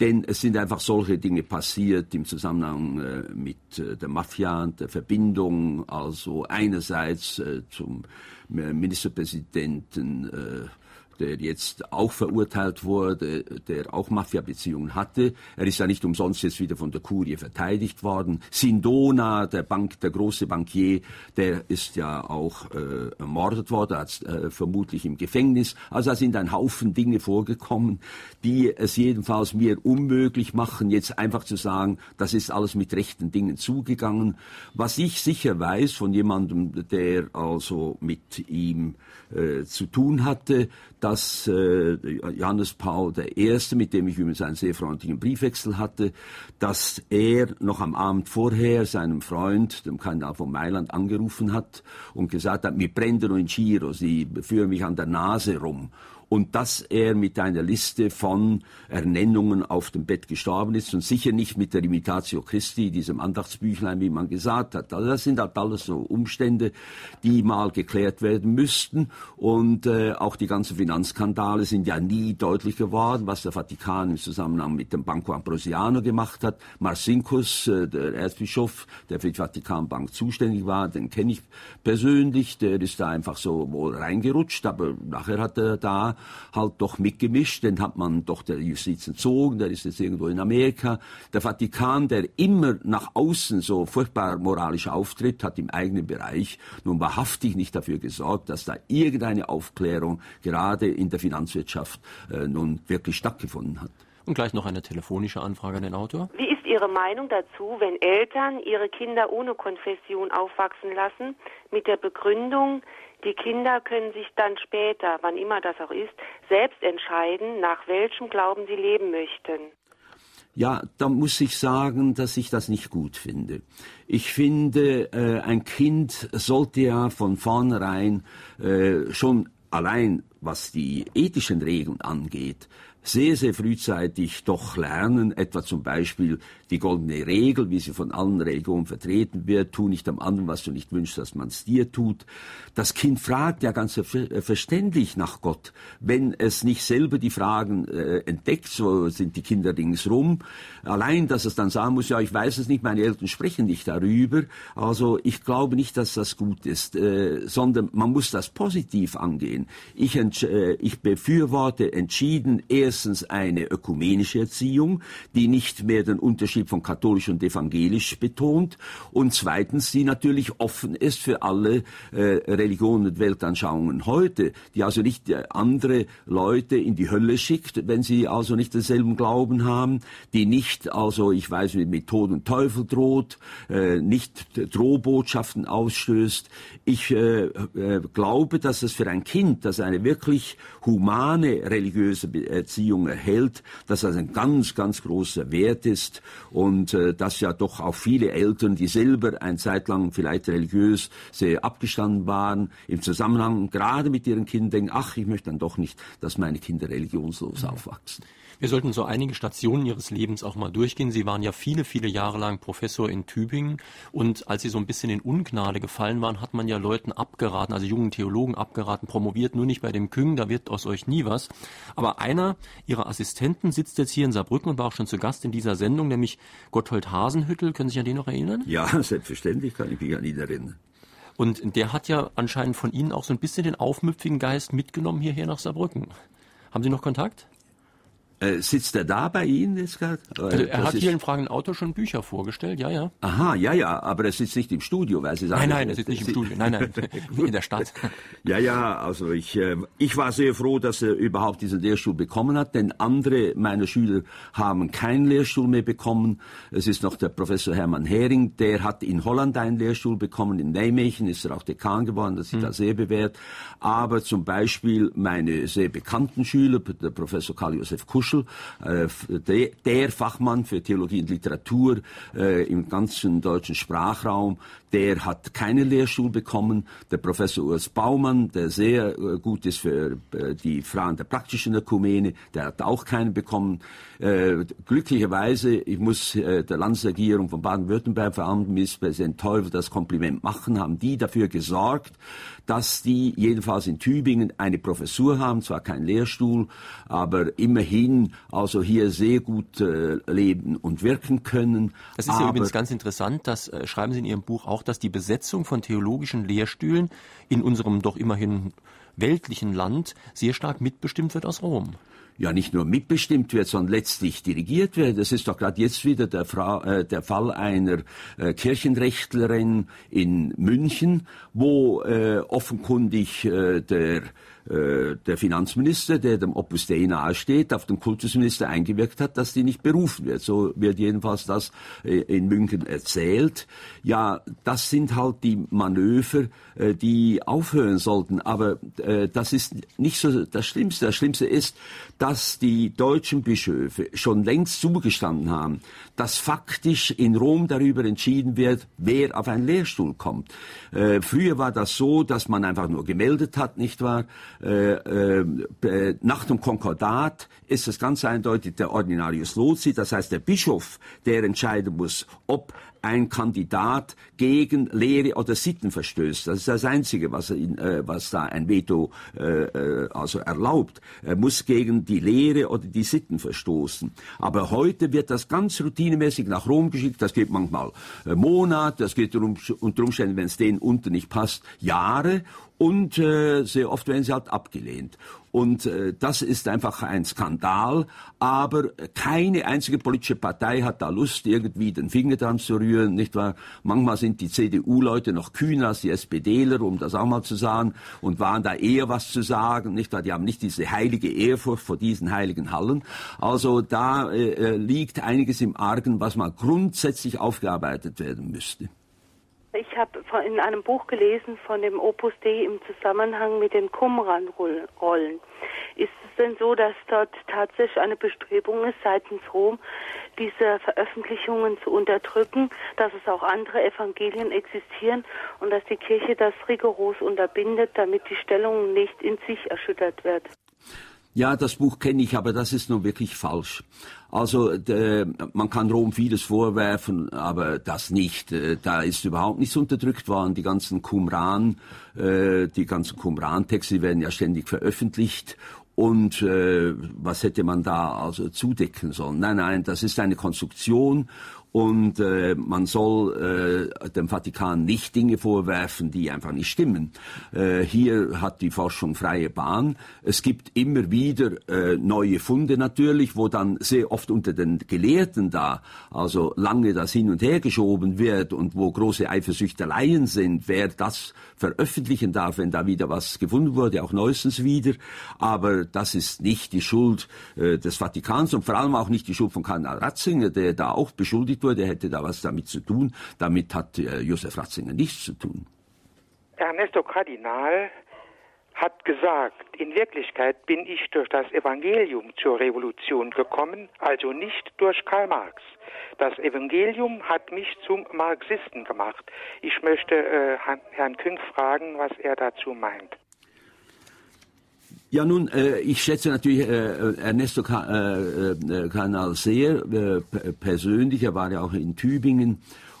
denn es sind einfach solche Dinge passiert im Zusammenhang äh, mit äh, der Mafia und der Verbindung, also einerseits äh, zum Ministerpräsidenten der jetzt auch verurteilt wurde, der auch Mafia-Beziehungen hatte. Er ist ja nicht umsonst jetzt wieder von der Kurie verteidigt worden. Sindona, der Bank, der große Bankier, der ist ja auch äh, ermordet worden, hat, äh, vermutlich im Gefängnis. Also da sind ein Haufen Dinge vorgekommen, die es jedenfalls mir unmöglich machen, jetzt einfach zu sagen, das ist alles mit rechten Dingen zugegangen. Was ich sicher weiß von jemandem, der also mit ihm äh, zu tun hatte, dass äh, Johannes Paul I., mit dem ich übrigens einen sehr freundlichen Briefwechsel hatte, dass er noch am Abend vorher seinem Freund, dem Kardinal von Mailand, angerufen hat und gesagt hat, mi prendono in Giro, sie führen mich an der Nase rum. Und dass er mit einer Liste von Ernennungen auf dem Bett gestorben ist und sicher nicht mit der Imitatio Christi, diesem Andachtsbüchlein, wie man gesagt hat. Also das sind halt alles so Umstände, die mal geklärt werden müssten und äh, auch die ganzen Finanzskandale sind ja nie deutlich geworden, was der Vatikan im Zusammenhang mit dem Banco Ambrosiano gemacht hat. Marcinkus, äh, der Erzbischof, der für die Vatikanbank zuständig war, den kenne ich persönlich, der ist da einfach so wohl reingerutscht, aber nachher hat er da halt doch mitgemischt, den hat man doch der Justiz entzogen, der ist jetzt irgendwo in Amerika. Der Vatikan, der immer nach außen so furchtbar moralisch auftritt, hat im eigenen Bereich nun wahrhaftig nicht dafür gesorgt, dass da irgendeine Aufklärung gerade in der Finanzwirtschaft äh, nun wirklich stattgefunden hat. Und gleich noch eine telefonische Anfrage an den Autor. Wie ist Ihre Meinung dazu, wenn Eltern ihre Kinder ohne Konfession aufwachsen lassen, mit der Begründung, die Kinder können sich dann später, wann immer das auch ist, selbst entscheiden, nach welchem Glauben sie leben möchten? Ja, da muss ich sagen, dass ich das nicht gut finde. Ich finde, äh, ein Kind sollte ja von vornherein äh, schon allein, was die ethischen Regeln angeht, sehr, sehr frühzeitig doch lernen, etwa zum Beispiel die goldene Regel, wie sie von allen Religionen vertreten wird, tu nicht am anderen, was du nicht wünschst, dass man es dir tut. Das Kind fragt ja ganz verständlich nach Gott. Wenn es nicht selber die Fragen äh, entdeckt, so sind die Kinder ringsrum. Allein, dass es dann sagen muss, ja, ich weiß es nicht, meine Eltern sprechen nicht darüber. Also ich glaube nicht, dass das gut ist, äh, sondern man muss das positiv angehen. Ich, äh, ich befürworte entschieden erstens eine ökumenische Erziehung, die nicht mehr den Unterschied von katholisch und evangelisch betont und zweitens, die natürlich offen ist für alle äh, Religionen und Weltanschauungen heute, die also nicht äh, andere Leute in die Hölle schickt, wenn sie also nicht denselben Glauben haben, die nicht also, ich weiß nicht, mit Tod und Teufel droht, äh, nicht Drohbotschaften ausstößt. Ich äh, äh, glaube, dass es für ein Kind, das eine wirklich humane religiöse Erziehung erhält, dass das ein ganz, ganz großer Wert ist und äh, dass ja doch auch viele Eltern, die selber ein Zeit lang vielleicht religiös sehr abgestanden waren, im Zusammenhang gerade mit ihren Kindern denken, ach, ich möchte dann doch nicht, dass meine Kinder religionslos aufwachsen. Wir sollten so einige Stationen Ihres Lebens auch mal durchgehen. Sie waren ja viele, viele Jahre lang Professor in Tübingen und als Sie so ein bisschen in Ungnade gefallen waren, hat man ja Leuten abgeraten, also jungen Theologen abgeraten, promoviert nur nicht bei dem Küng, da wird aus euch nie was. Aber einer Ihrer Assistenten sitzt jetzt hier in Saarbrücken und war auch schon zu Gast in dieser Sendung, nämlich Gotthold Hasenhüttel. Können Sie sich an den noch erinnern? Ja, selbstverständlich kann ich mich an ihn erinnern. Und der hat ja anscheinend von Ihnen auch so ein bisschen den aufmüpfigen Geist mitgenommen hierher nach Saarbrücken. Haben Sie noch Kontakt? Äh, sitzt er da bei Ihnen jetzt gerade? Also er hat hier in Fragenden Autor schon Bücher vorgestellt, ja, ja. Aha, ja, ja, aber er sitzt nicht im Studio, weil Sie sagen... Nein, nein, er sitzt nicht im Studio, nein, nein, in der Stadt. Ja, ja, also ich, äh, ich war sehr froh, dass er überhaupt diesen Lehrstuhl bekommen hat, denn andere meiner Schüler haben keinen Lehrstuhl mehr bekommen. Es ist noch der Professor Hermann Hering, der hat in Holland einen Lehrstuhl bekommen, in Nijmegen ist er auch Dekan geworden, das ist hm. da sehr bewährt. Aber zum Beispiel meine sehr bekannten Schüler, der Professor Karl-Josef Kuschel, äh, der Fachmann für Theologie und Literatur äh, im ganzen deutschen Sprachraum, der hat keinen Lehrstuhl bekommen. Der Professor Urs Baumann, der sehr äh, gut ist für äh, die Fragen der praktischen Ökumene, der hat auch keinen bekommen. Äh, glücklicherweise, ich muss der Landesregierung von Baden-Württemberg, vor allem Ministerpräsident Teufel, das Kompliment machen, haben die dafür gesorgt, dass die jedenfalls in Tübingen eine Professur haben, zwar kein Lehrstuhl, aber immerhin also hier sehr gut leben und wirken können. Das ist ja übrigens ganz interessant, das schreiben Sie in Ihrem Buch auch, dass die Besetzung von theologischen Lehrstühlen in unserem doch immerhin weltlichen Land sehr stark mitbestimmt wird aus Rom ja nicht nur mitbestimmt wird, sondern letztlich dirigiert wird. Das ist doch gerade jetzt wieder der, Fra äh, der Fall einer äh, Kirchenrechtlerin in München, wo äh, offenkundig äh, der äh, der Finanzminister, der dem Opus Dei nahesteht, auf den Kultusminister eingewirkt hat, dass die nicht berufen wird. So wird jedenfalls das äh, in München erzählt. Ja, das sind halt die Manöver, äh, die aufhören sollten. Aber das ist nicht so das Schlimmste. Das Schlimmste ist, dass die deutschen Bischöfe schon längst zugestanden haben, dass faktisch in Rom darüber entschieden wird, wer auf einen Lehrstuhl kommt. Äh, früher war das so, dass man einfach nur gemeldet hat, nicht wahr? Äh, äh, nach dem Konkordat ist es ganz eindeutig der Ordinarius Loci, das heißt der Bischof, der entscheiden muss, ob ein Kandidat gegen Lehre oder Sitten verstößt. Das ist das Einzige, was, ihn, äh, was da ein Veto äh, äh, also erlaubt. Er muss gegen die Lehre oder die Sitten verstoßen. Aber heute wird das ganz routinemäßig nach Rom geschickt. Das geht manchmal äh, Monate, das geht unter Umständen, wenn es denen unten nicht passt, Jahre und äh, sehr oft werden sie halt abgelehnt. Und äh, das ist einfach ein Skandal. Aber keine einzige politische Partei hat da Lust, irgendwie den Finger dran zu rühren, nicht wahr? Manchmal sind die CDU-Leute noch kühner als die SPDler, um das auch mal zu sagen, und waren da eher was zu sagen, nicht wahr? Die haben nicht diese heilige Ehrfurcht vor diesen heiligen Hallen. Also da äh, äh liegt einiges im Argen, was mal grundsätzlich aufgearbeitet werden müsste. Ich habe in einem Buch gelesen von dem Opus Dei im Zusammenhang mit den Qumran-Rollen. Ist es denn so, dass dort tatsächlich eine Bestrebung ist, seitens Rom diese Veröffentlichungen zu unterdrücken, dass es auch andere Evangelien existieren und dass die Kirche das rigoros unterbindet, damit die Stellung nicht in sich erschüttert wird? Ja, das Buch kenne ich, aber das ist nun wirklich falsch. Also man kann Rom vieles vorwerfen, aber das nicht. Äh, da ist überhaupt nichts unterdrückt worden. Die ganzen Qumran, äh, die ganzen Qumran-Texte werden ja ständig veröffentlicht und äh, was hätte man da also zudecken sollen? Nein, nein, das ist eine Konstruktion und äh, man soll äh, dem Vatikan nicht Dinge vorwerfen, die einfach nicht stimmen. Äh, hier hat die Forschung freie Bahn. Es gibt immer wieder äh, neue Funde natürlich, wo dann sehr oft unter den Gelehrten da also lange das hin und her geschoben wird und wo große Eifersüchteleien sind, wer das veröffentlichen darf, wenn da wieder was gefunden wurde, auch neuestens wieder. Aber das ist nicht die Schuld äh, des Vatikans und vor allem auch nicht die Schuld von Kardinal Ratzinger, der da auch beschuldigt beschuldigt wurde, hätte da was damit zu tun. Damit hat äh, Josef Ratzinger nichts zu tun. Ernesto Kardinal hat gesagt, in Wirklichkeit bin ich durch das Evangelium zur Revolution gekommen, also nicht durch Karl Marx. Das Evangelium hat mich zum Marxisten gemacht. Ich möchte äh, Herrn Küng fragen, was er dazu meint. Ja, nun, äh, ich schätze natürlich äh, Ernesto äh, äh, Canal sehr äh, persönlich. Er war ja auch in Tübingen.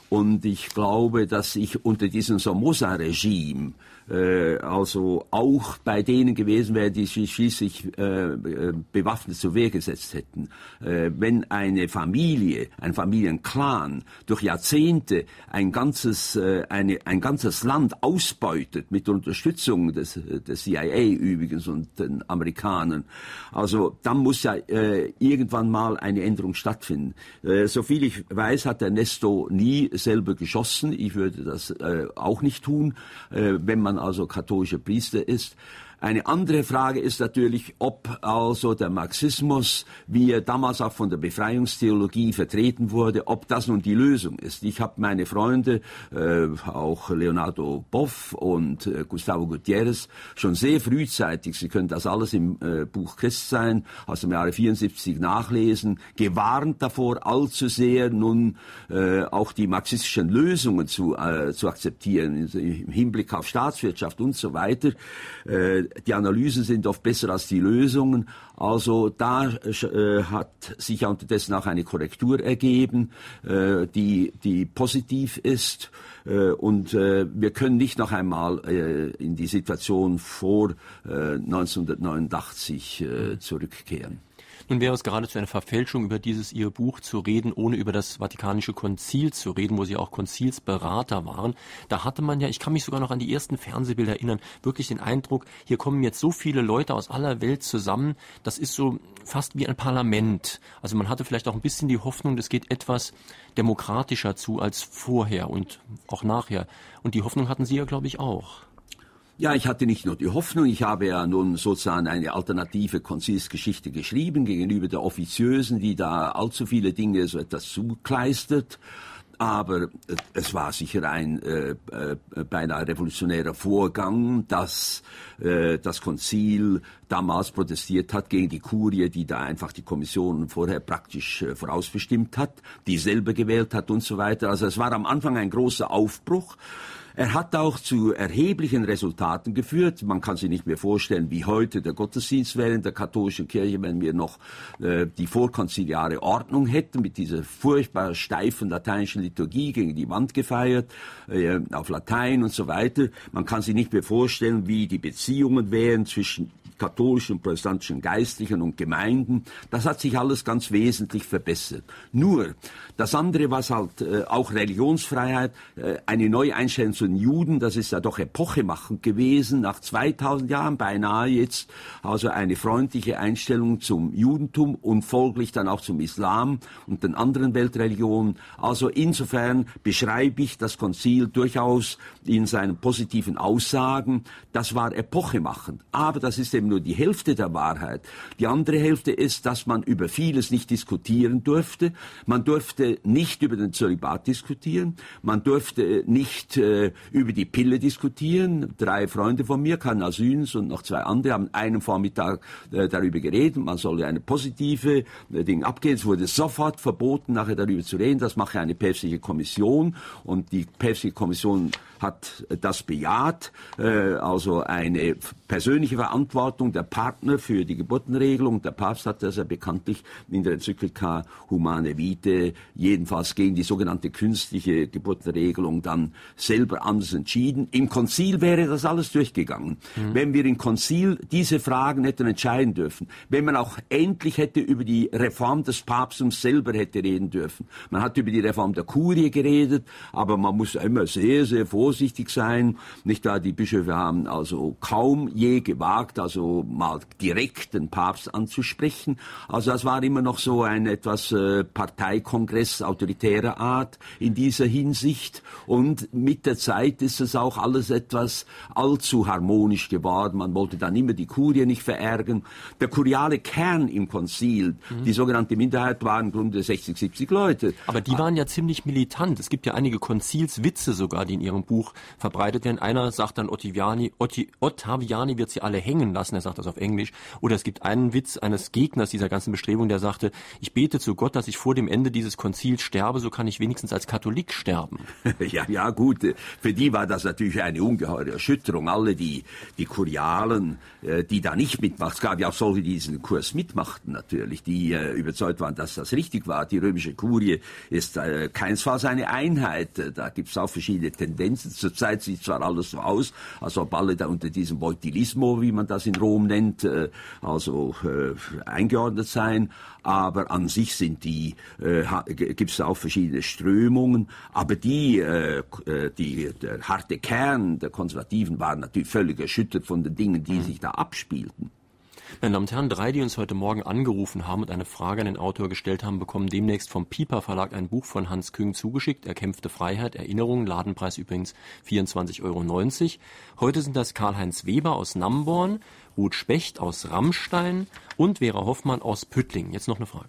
Und ich glaube, dass ich unter diesem Somoza-Regime äh, also auch bei denen gewesen wäre, die sich schließlich äh, äh, bewaffnet zur Wehr gesetzt hätten. Äh, wenn eine Familie, ein Familienclan durch Jahrzehnte ein ganzes, äh, eine, ein ganzes Land ausbeutet mit Unterstützung des, des CIA übrigens und den Amerikanern, also dann muss ja äh, irgendwann mal eine Änderung stattfinden. Äh, soviel ich weiß, hat der Nesto nie selber geschossen. Ich würde das äh, auch nicht tun, äh, wenn man also katholischer Priester ist. Eine andere Frage ist natürlich, ob also der Marxismus, wie er damals auch von der Befreiungstheologie vertreten wurde, ob das nun die Lösung ist. Ich habe meine Freunde, äh, auch Leonardo Boff und äh, Gustavo Gutierrez, schon sehr frühzeitig, Sie können das alles im äh, Buch Christ sein, aus dem Jahre 74 nachlesen, gewarnt davor, allzu sehr nun äh, auch die marxistischen Lösungen zu, äh, zu akzeptieren, im Hinblick auf Staatswirtschaft und so weiter. Äh, die Analysen sind oft besser als die Lösungen. Also da äh, hat sich unterdessen auch eine Korrektur ergeben, äh, die, die positiv ist. Äh, und äh, wir können nicht noch einmal äh, in die Situation vor 1989 zurückkehren. Nun wäre es geradezu eine Verfälschung, über dieses Ihr Buch zu reden, ohne über das Vatikanische Konzil zu reden, wo Sie auch Konzilsberater waren. Da hatte man ja, ich kann mich sogar noch an die ersten Fernsehbilder erinnern, wirklich den Eindruck, hier kommen jetzt so viele Leute aus aller Welt zusammen. Das ist so fast wie ein Parlament. Also man hatte vielleicht auch ein bisschen die Hoffnung, das geht etwas demokratischer zu als vorher und auch nachher. Und die Hoffnung hatten Sie ja, glaube ich, auch. Ja, ich hatte nicht nur die Hoffnung, ich habe ja nun sozusagen eine alternative Konzilsgeschichte geschrieben gegenüber der Offiziösen, die da allzu viele Dinge so etwas zukleistert. aber äh, es war sicher ein äh, äh, beinahe revolutionärer Vorgang, dass äh, das Konzil damals protestiert hat gegen die Kurie, die da einfach die Kommission vorher praktisch äh, vorausbestimmt hat, die selber gewählt hat und so weiter. Also es war am Anfang ein großer Aufbruch. Er hat auch zu erheblichen Resultaten geführt. Man kann sich nicht mehr vorstellen, wie heute der Gottesdienst wäre in der katholischen Kirche, wenn wir noch äh, die vorkonziliare Ordnung hätten, mit dieser furchtbar steifen lateinischen Liturgie gegen die Wand gefeiert, äh, auf Latein und so weiter. Man kann sich nicht mehr vorstellen, wie die Beziehungen wären zwischen katholischen, protestantischen Geistlichen und Gemeinden. Das hat sich alles ganz wesentlich verbessert. Nur das andere, was halt äh, auch Religionsfreiheit, äh, eine neue Einstellung zu den Juden, das ist ja doch epochemachend gewesen, nach 2000 Jahren beinahe jetzt, also eine freundliche Einstellung zum Judentum und folglich dann auch zum Islam und den anderen Weltreligionen. Also insofern beschreibe ich das Konzil durchaus in seinen positiven Aussagen. Das war epochemachend. Aber das ist eben nur die Hälfte der Wahrheit. Die andere Hälfte ist, dass man über vieles nicht diskutieren durfte. Man durfte nicht über den Zölibat diskutieren. Man durfte nicht äh, über die Pille diskutieren. Drei Freunde von mir, Karl Süns und noch zwei andere, haben einen Vormittag äh, darüber geredet. Man solle eine positive äh, Ding abgehen. Es wurde sofort verboten, nachher darüber zu reden. Das mache eine päpstliche Kommission. Und die päpstliche Kommission hat das bejaht, äh, also eine persönliche Verantwortung der Partner für die Geburtenregelung. Der Papst hat das ja bekanntlich in der Enzyklika Humane Vitae jedenfalls gegen die sogenannte künstliche Geburtenregelung dann selber anders entschieden. Im Konzil wäre das alles durchgegangen. Mhm. Wenn wir im Konzil diese Fragen hätten entscheiden dürfen, wenn man auch endlich hätte über die Reform des Papsttums selber hätte reden dürfen. Man hat über die Reform der Kurie geredet, aber man muss immer sehr, sehr vorsichtig vorsichtig sein. Nicht wahr? Die Bischöfe haben also kaum je gewagt, also mal direkt den Papst anzusprechen. Also das war immer noch so ein etwas äh, Parteikongress autoritärer Art in dieser Hinsicht. Und mit der Zeit ist es auch alles etwas allzu harmonisch geworden. Man wollte dann immer die Kurie nicht verärgern. Der kuriale Kern im Konzil, mhm. die sogenannte Minderheit, waren im Grunde 60, 70 Leute. Aber die waren ja ziemlich militant. Es gibt ja einige Konzilswitze sogar, die in ihrem Buch Buch verbreitet werden. Einer sagt dann, Ottaviani, Otti, Ottaviani wird sie alle hängen lassen, er sagt das auf Englisch. Oder es gibt einen Witz eines Gegners dieser ganzen Bestrebung, der sagte, ich bete zu Gott, dass ich vor dem Ende dieses Konzils sterbe, so kann ich wenigstens als Katholik sterben. ja, ja, gut. Für die war das natürlich eine ungeheure Erschütterung. Alle die, die Kurialen, äh, die da nicht mitmachten, es gab ja auch solche, die diesen Kurs mitmachten natürlich, die äh, überzeugt waren, dass das richtig war. Die römische Kurie ist äh, keinesfalls eine Einheit. Da gibt es auch verschiedene Tendenzen Zurzeit sieht zwar alles so aus, als ob alle da unter diesem Voltilismo, wie man das in Rom nennt, äh, also äh, eingeordnet seien, aber an sich sind die, äh, gibt es auch verschiedene Strömungen, aber die, äh, äh, die, der harte Kern der Konservativen waren natürlich völlig erschüttert von den Dingen, die sich da abspielten. Meine Damen und Herren, drei, die uns heute Morgen angerufen haben und eine Frage an den Autor gestellt haben, bekommen demnächst vom Piper Verlag ein Buch von Hans Küng zugeschickt. Erkämpfte Freiheit, Erinnerungen, Ladenpreis übrigens 24,90 Euro. Heute sind das Karl-Heinz Weber aus Namborn, Ruth Specht aus Rammstein und Vera Hoffmann aus Püttling. Jetzt noch eine Frage.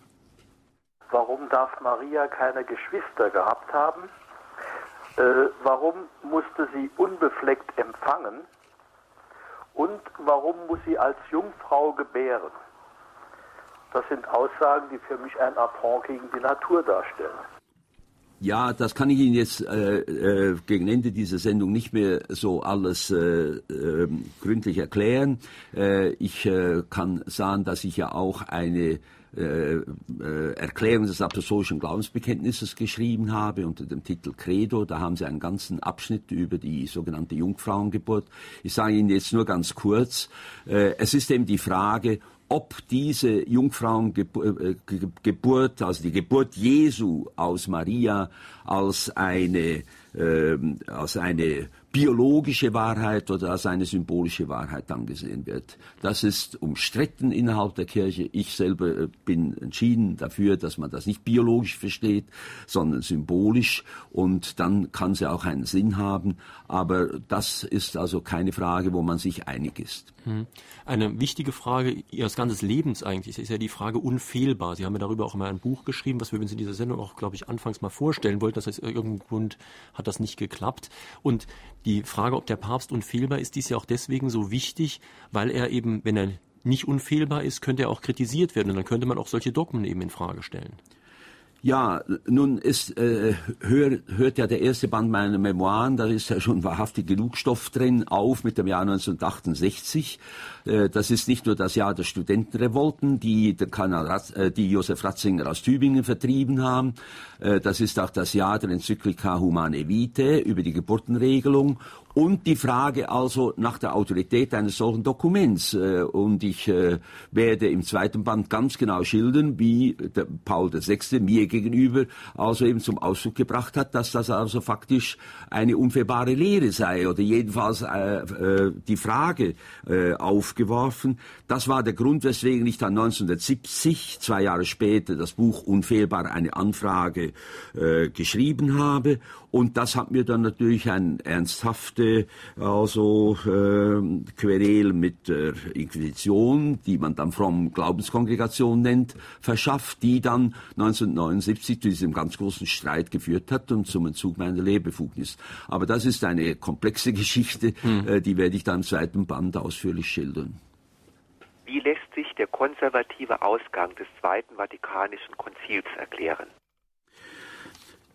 Warum darf Maria keine Geschwister gehabt haben? Äh, warum musste sie unbefleckt empfangen? Und warum muss sie als Jungfrau gebären? Das sind Aussagen, die für mich ein Affront gegen die Natur darstellen. Ja, das kann ich Ihnen jetzt äh, äh, gegen Ende dieser Sendung nicht mehr so alles äh, äh, gründlich erklären. Äh, ich äh, kann sagen, dass ich ja auch eine äh, äh, Erklärung des apostolischen Glaubensbekenntnisses geschrieben habe unter dem Titel Credo. Da haben Sie einen ganzen Abschnitt über die sogenannte Jungfrauengeburt. Ich sage Ihnen jetzt nur ganz kurz, äh, es ist eben die Frage, ob diese Jungfrauengeburt, also die Geburt Jesu aus Maria, als eine, äh, als eine biologische Wahrheit oder als eine symbolische Wahrheit angesehen wird. Das ist umstritten innerhalb der Kirche. Ich selber äh, bin entschieden dafür, dass man das nicht biologisch versteht, sondern symbolisch und dann kann sie auch einen Sinn haben. Aber das ist also keine Frage, wo man sich einig ist. Hm. Eine wichtige Frage Ihres ganzen Lebens eigentlich ist ja die Frage unfehlbar. Sie haben ja darüber auch mal ein Buch geschrieben, was wir uns in dieser Sendung auch, glaube ich, anfangs mal vorstellen wollten. Das heißt, irgendeinem Grund hat das nicht geklappt. Und die Frage, ob der Papst unfehlbar ist, die ist ja auch deswegen so wichtig, weil er eben, wenn er nicht unfehlbar ist, könnte er auch kritisiert werden. Und dann könnte man auch solche Dogmen eben in Frage stellen. Ja, nun ist, äh, hör, hört ja der erste Band meiner Memoiren, da ist ja schon wahrhaftig genug Stoff drin, auf mit dem Jahr 1968. Äh, das ist nicht nur das Jahr der Studentenrevolten, die, der Kanal, äh, die Josef Ratzinger aus Tübingen vertrieben haben. Äh, das ist auch das Jahr der Enzyklika Humane Vitae über die Geburtenregelung und die Frage also nach der Autorität eines solchen Dokuments. Äh, und ich äh, werde im zweiten Band ganz genau schildern, wie Paul VI. mir gegenüber also eben zum Ausdruck gebracht hat, dass das also faktisch eine unfehrbare Lehre sei oder jedenfalls äh, die Frage aufgeworfen. Das war der Grund, weswegen ich dann 1970, zwei Jahre später, das Buch Unfehlbar eine Anfrage geschrieben habe. Und das hat mir dann natürlich ein ernsthafte also äh, Querel mit der Inquisition, die man dann from Glaubenskongregation nennt, verschafft, die dann 1979 zu diesem ganz großen Streit geführt hat und zum Entzug meiner Lehrbefugnis. Aber das ist eine komplexe Geschichte, mhm. äh, die werde ich dann im zweiten Band ausführlich schildern. Wie lässt sich der konservative Ausgang des Zweiten Vatikanischen Konzils erklären?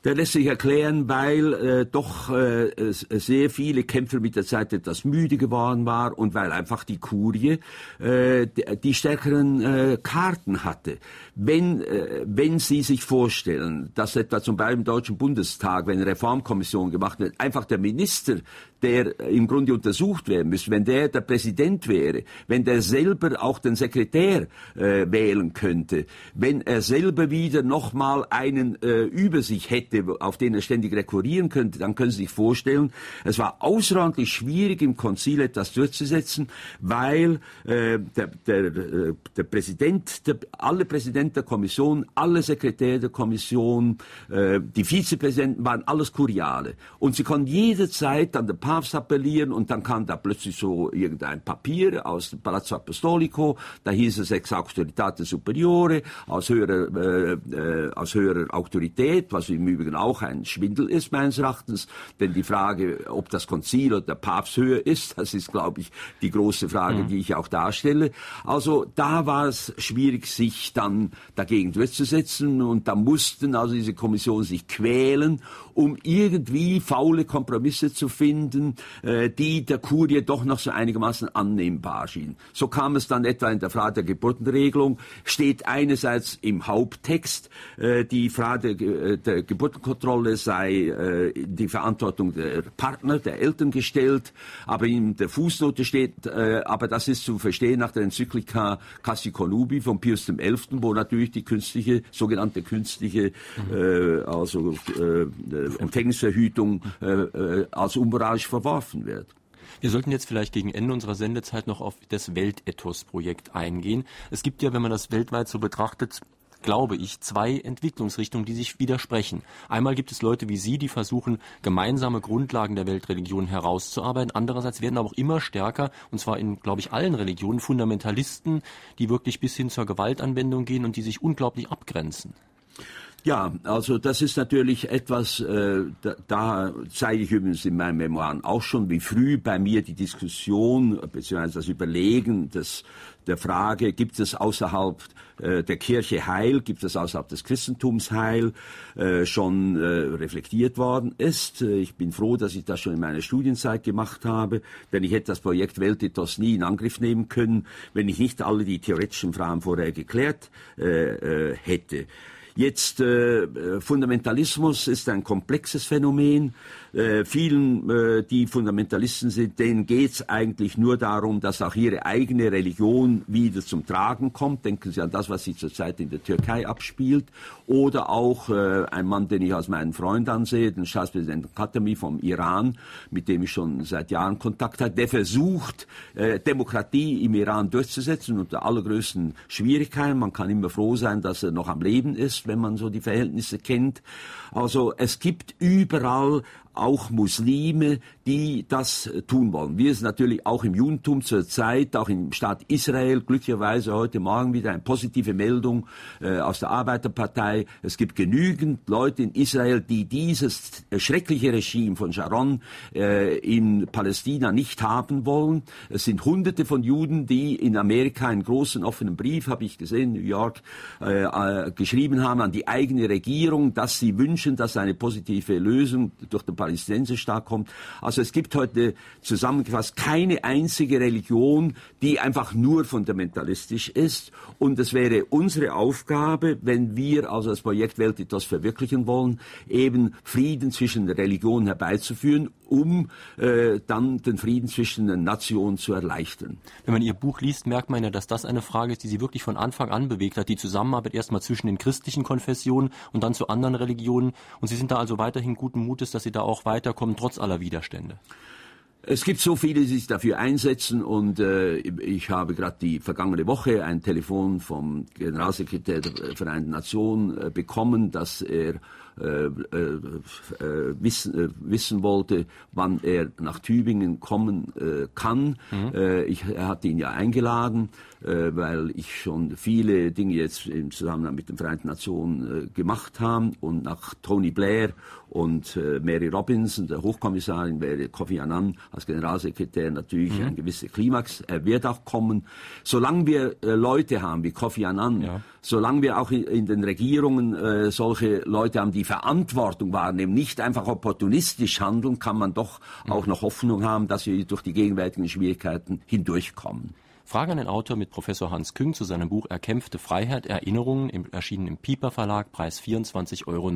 Der lässt sich erklären, weil äh, doch äh, sehr viele Kämpfer mit der Zeit etwas müde geworden waren und weil einfach die Kurie äh, die, die stärkeren äh, Karten hatte. Wenn, äh, wenn Sie sich vorstellen, dass etwa zum Beispiel im Deutschen Bundestag, wenn eine Reformkommission gemacht wird, einfach der Minister der im Grunde untersucht werden müsste, wenn der der Präsident wäre, wenn der selber auch den Sekretär äh, wählen könnte, wenn er selber wieder nochmal einen äh, über sich hätte, auf den er ständig rekurrieren könnte, dann können Sie sich vorstellen, es war außerordentlich schwierig im Konzil etwas durchzusetzen, weil äh, der, der, äh, der Präsident, der, alle Präsidenten der Kommission, alle Sekretäre der Kommission, äh, die Vizepräsidenten waren alles Kuriale. Und sie konnten jederzeit an der Papst appellieren und dann kam da plötzlich so irgendein Papier aus dem Palazzo Apostolico, da hieß es ex autoritate superiore, aus höherer, äh, äh, aus höherer Autorität, was im Übrigen auch ein Schwindel ist meines Erachtens, denn die Frage, ob das Konzil oder der Papst höher ist, das ist, glaube ich, die große Frage, mhm. die ich auch darstelle. Also da war es schwierig, sich dann dagegen durchzusetzen und da mussten also diese Kommission sich quälen, um irgendwie faule Kompromisse zu finden, äh, die der Kurie doch noch so einigermaßen annehmbar schien. So kam es dann etwa in der Frage der Geburtenregelung, steht einerseits im Haupttext, äh, die Frage äh, der Geburtenkontrolle sei die Verantwortung der Partner, der Eltern gestellt, aber in der Fußnote steht, aber das ist zu verstehen nach der Enzyklika Cassi Conubi von Pius XI., wo natürlich die künstliche, sogenannte künstliche, mhm. also Empfängnisverhütung als unmoralisch verworfen wird. Wir sollten jetzt vielleicht gegen Ende unserer Sendezeit noch auf das Weltethos-Projekt eingehen. Es gibt ja, wenn man das weltweit so betrachtet, glaube ich, zwei Entwicklungsrichtungen, die sich widersprechen. Einmal gibt es Leute wie Sie, die versuchen, gemeinsame Grundlagen der Weltreligionen herauszuarbeiten. Andererseits werden aber auch immer stärker, und zwar in, glaube ich, allen Religionen, Fundamentalisten, die wirklich bis hin zur Gewaltanwendung gehen und die sich unglaublich abgrenzen. Ja, also das ist natürlich etwas, äh, da, da zeige ich übrigens in meinen Memoiren auch schon, wie früh bei mir die Diskussion bzw. das Überlegen des, der Frage, gibt es außerhalb äh, der Kirche Heil, gibt es außerhalb des Christentums Heil, äh, schon äh, reflektiert worden ist. Äh, ich bin froh, dass ich das schon in meiner Studienzeit gemacht habe, denn ich hätte das Projekt Weltethos nie in Angriff nehmen können, wenn ich nicht alle die theoretischen Fragen vorher geklärt äh, hätte. Jetzt äh, Fundamentalismus ist ein komplexes Phänomen. Äh, vielen, äh, die Fundamentalisten sind, denen geht es eigentlich nur darum, dass auch ihre eigene Religion wieder zum Tragen kommt. Denken Sie an das, was sich zurzeit in der Türkei abspielt. Oder auch äh, ein Mann, den ich als meinen Freund ansehe, den Staatspräsidenten Khatami vom Iran, mit dem ich schon seit Jahren Kontakt habe, der versucht, äh, Demokratie im Iran durchzusetzen unter allergrößten Schwierigkeiten. Man kann immer froh sein, dass er noch am Leben ist, wenn man so die Verhältnisse kennt. Also es gibt überall auch Muslime, die das tun wollen. Wir sind natürlich auch im Judentum zur Zeit, auch im Staat Israel, glücklicherweise heute Morgen wieder eine positive Meldung äh, aus der Arbeiterpartei. Es gibt genügend Leute in Israel, die dieses schreckliche Regime von Sharon äh, in Palästina nicht haben wollen. Es sind hunderte von Juden, die in Amerika einen großen offenen Brief, habe ich gesehen, New York, äh, äh geschrieben haben an die eigene Regierung, dass sie wünschen, dass eine positive Lösung durch den Palästinenserstaat kommt. Also es gibt heute zusammengefasst keine einzige Religion, die einfach nur fundamentalistisch ist. Und es wäre unsere Aufgabe, wenn wir also das Projekt Weltethos verwirklichen wollen, eben Frieden zwischen Religionen herbeizuführen, um äh, dann den Frieden zwischen den Nationen zu erleichtern. Wenn man Ihr Buch liest, merkt man ja, dass das eine Frage ist, die Sie wirklich von Anfang an bewegt hat. Die Zusammenarbeit erstmal zwischen den christlichen Konfessionen und dann zu anderen Religionen. Und Sie sind da also weiterhin guten Mutes, dass Sie da auch weiterkommen, trotz aller Widerstände? Es gibt so viele, die sich dafür einsetzen und äh, ich habe gerade die vergangene Woche ein Telefon vom Generalsekretär der Vereinten Nationen äh, bekommen, dass er äh, äh, äh, wissen, äh, wissen wollte, wann er nach Tübingen kommen äh, kann. Mhm. Ich, er hat ihn ja eingeladen, weil ich schon viele Dinge jetzt im Zusammenhang mit den Vereinten Nationen gemacht habe und nach Tony Blair und äh, Mary Robinson, der Hochkommissarin, wäre Kofi Annan als Generalsekretär natürlich mhm. ein gewisser Klimax. Er wird auch kommen. Solange wir äh, Leute haben wie Kofi Annan, ja. solange wir auch in, in den Regierungen äh, solche Leute haben, die die Verantwortung wahrnehmen, nicht einfach opportunistisch handeln, kann man doch auch noch Hoffnung haben, dass wir durch die gegenwärtigen Schwierigkeiten hindurchkommen. Frage an den Autor mit Professor Hans Küng zu seinem Buch Erkämpfte Freiheit, Erinnerungen, im, erschienen im Pieper Verlag, Preis 24,90 Euro.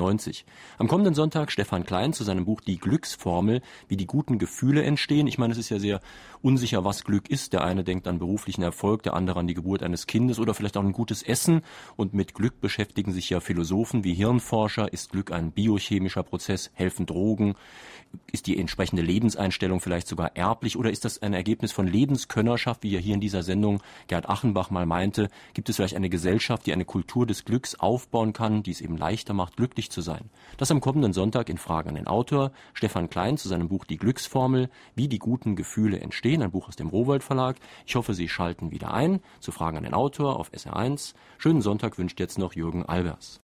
Am kommenden Sonntag Stefan Klein zu seinem Buch Die Glücksformel, wie die guten Gefühle entstehen. Ich meine, es ist ja sehr unsicher, was Glück ist. Der eine denkt an beruflichen Erfolg, der andere an die Geburt eines Kindes oder vielleicht auch ein gutes Essen. Und mit Glück beschäftigen sich ja Philosophen wie Hirnforscher. Ist Glück ein biochemischer Prozess? Helfen Drogen? Ist die entsprechende Lebenseinstellung vielleicht sogar erblich oder ist das ein Ergebnis von Lebenskönnerschaft, wie ja hier in dieser Sendung Gerd Achenbach mal meinte? Gibt es vielleicht eine Gesellschaft, die eine Kultur des Glücks aufbauen kann, die es eben leichter macht, glücklich zu sein? Das am kommenden Sonntag in Frage an den Autor Stefan Klein zu seinem Buch Die Glücksformel, wie die guten Gefühle entstehen, ein Buch aus dem Rowold Verlag. Ich hoffe, Sie schalten wieder ein zu Fragen an den Autor auf SR1. Schönen Sonntag wünscht jetzt noch Jürgen Albers.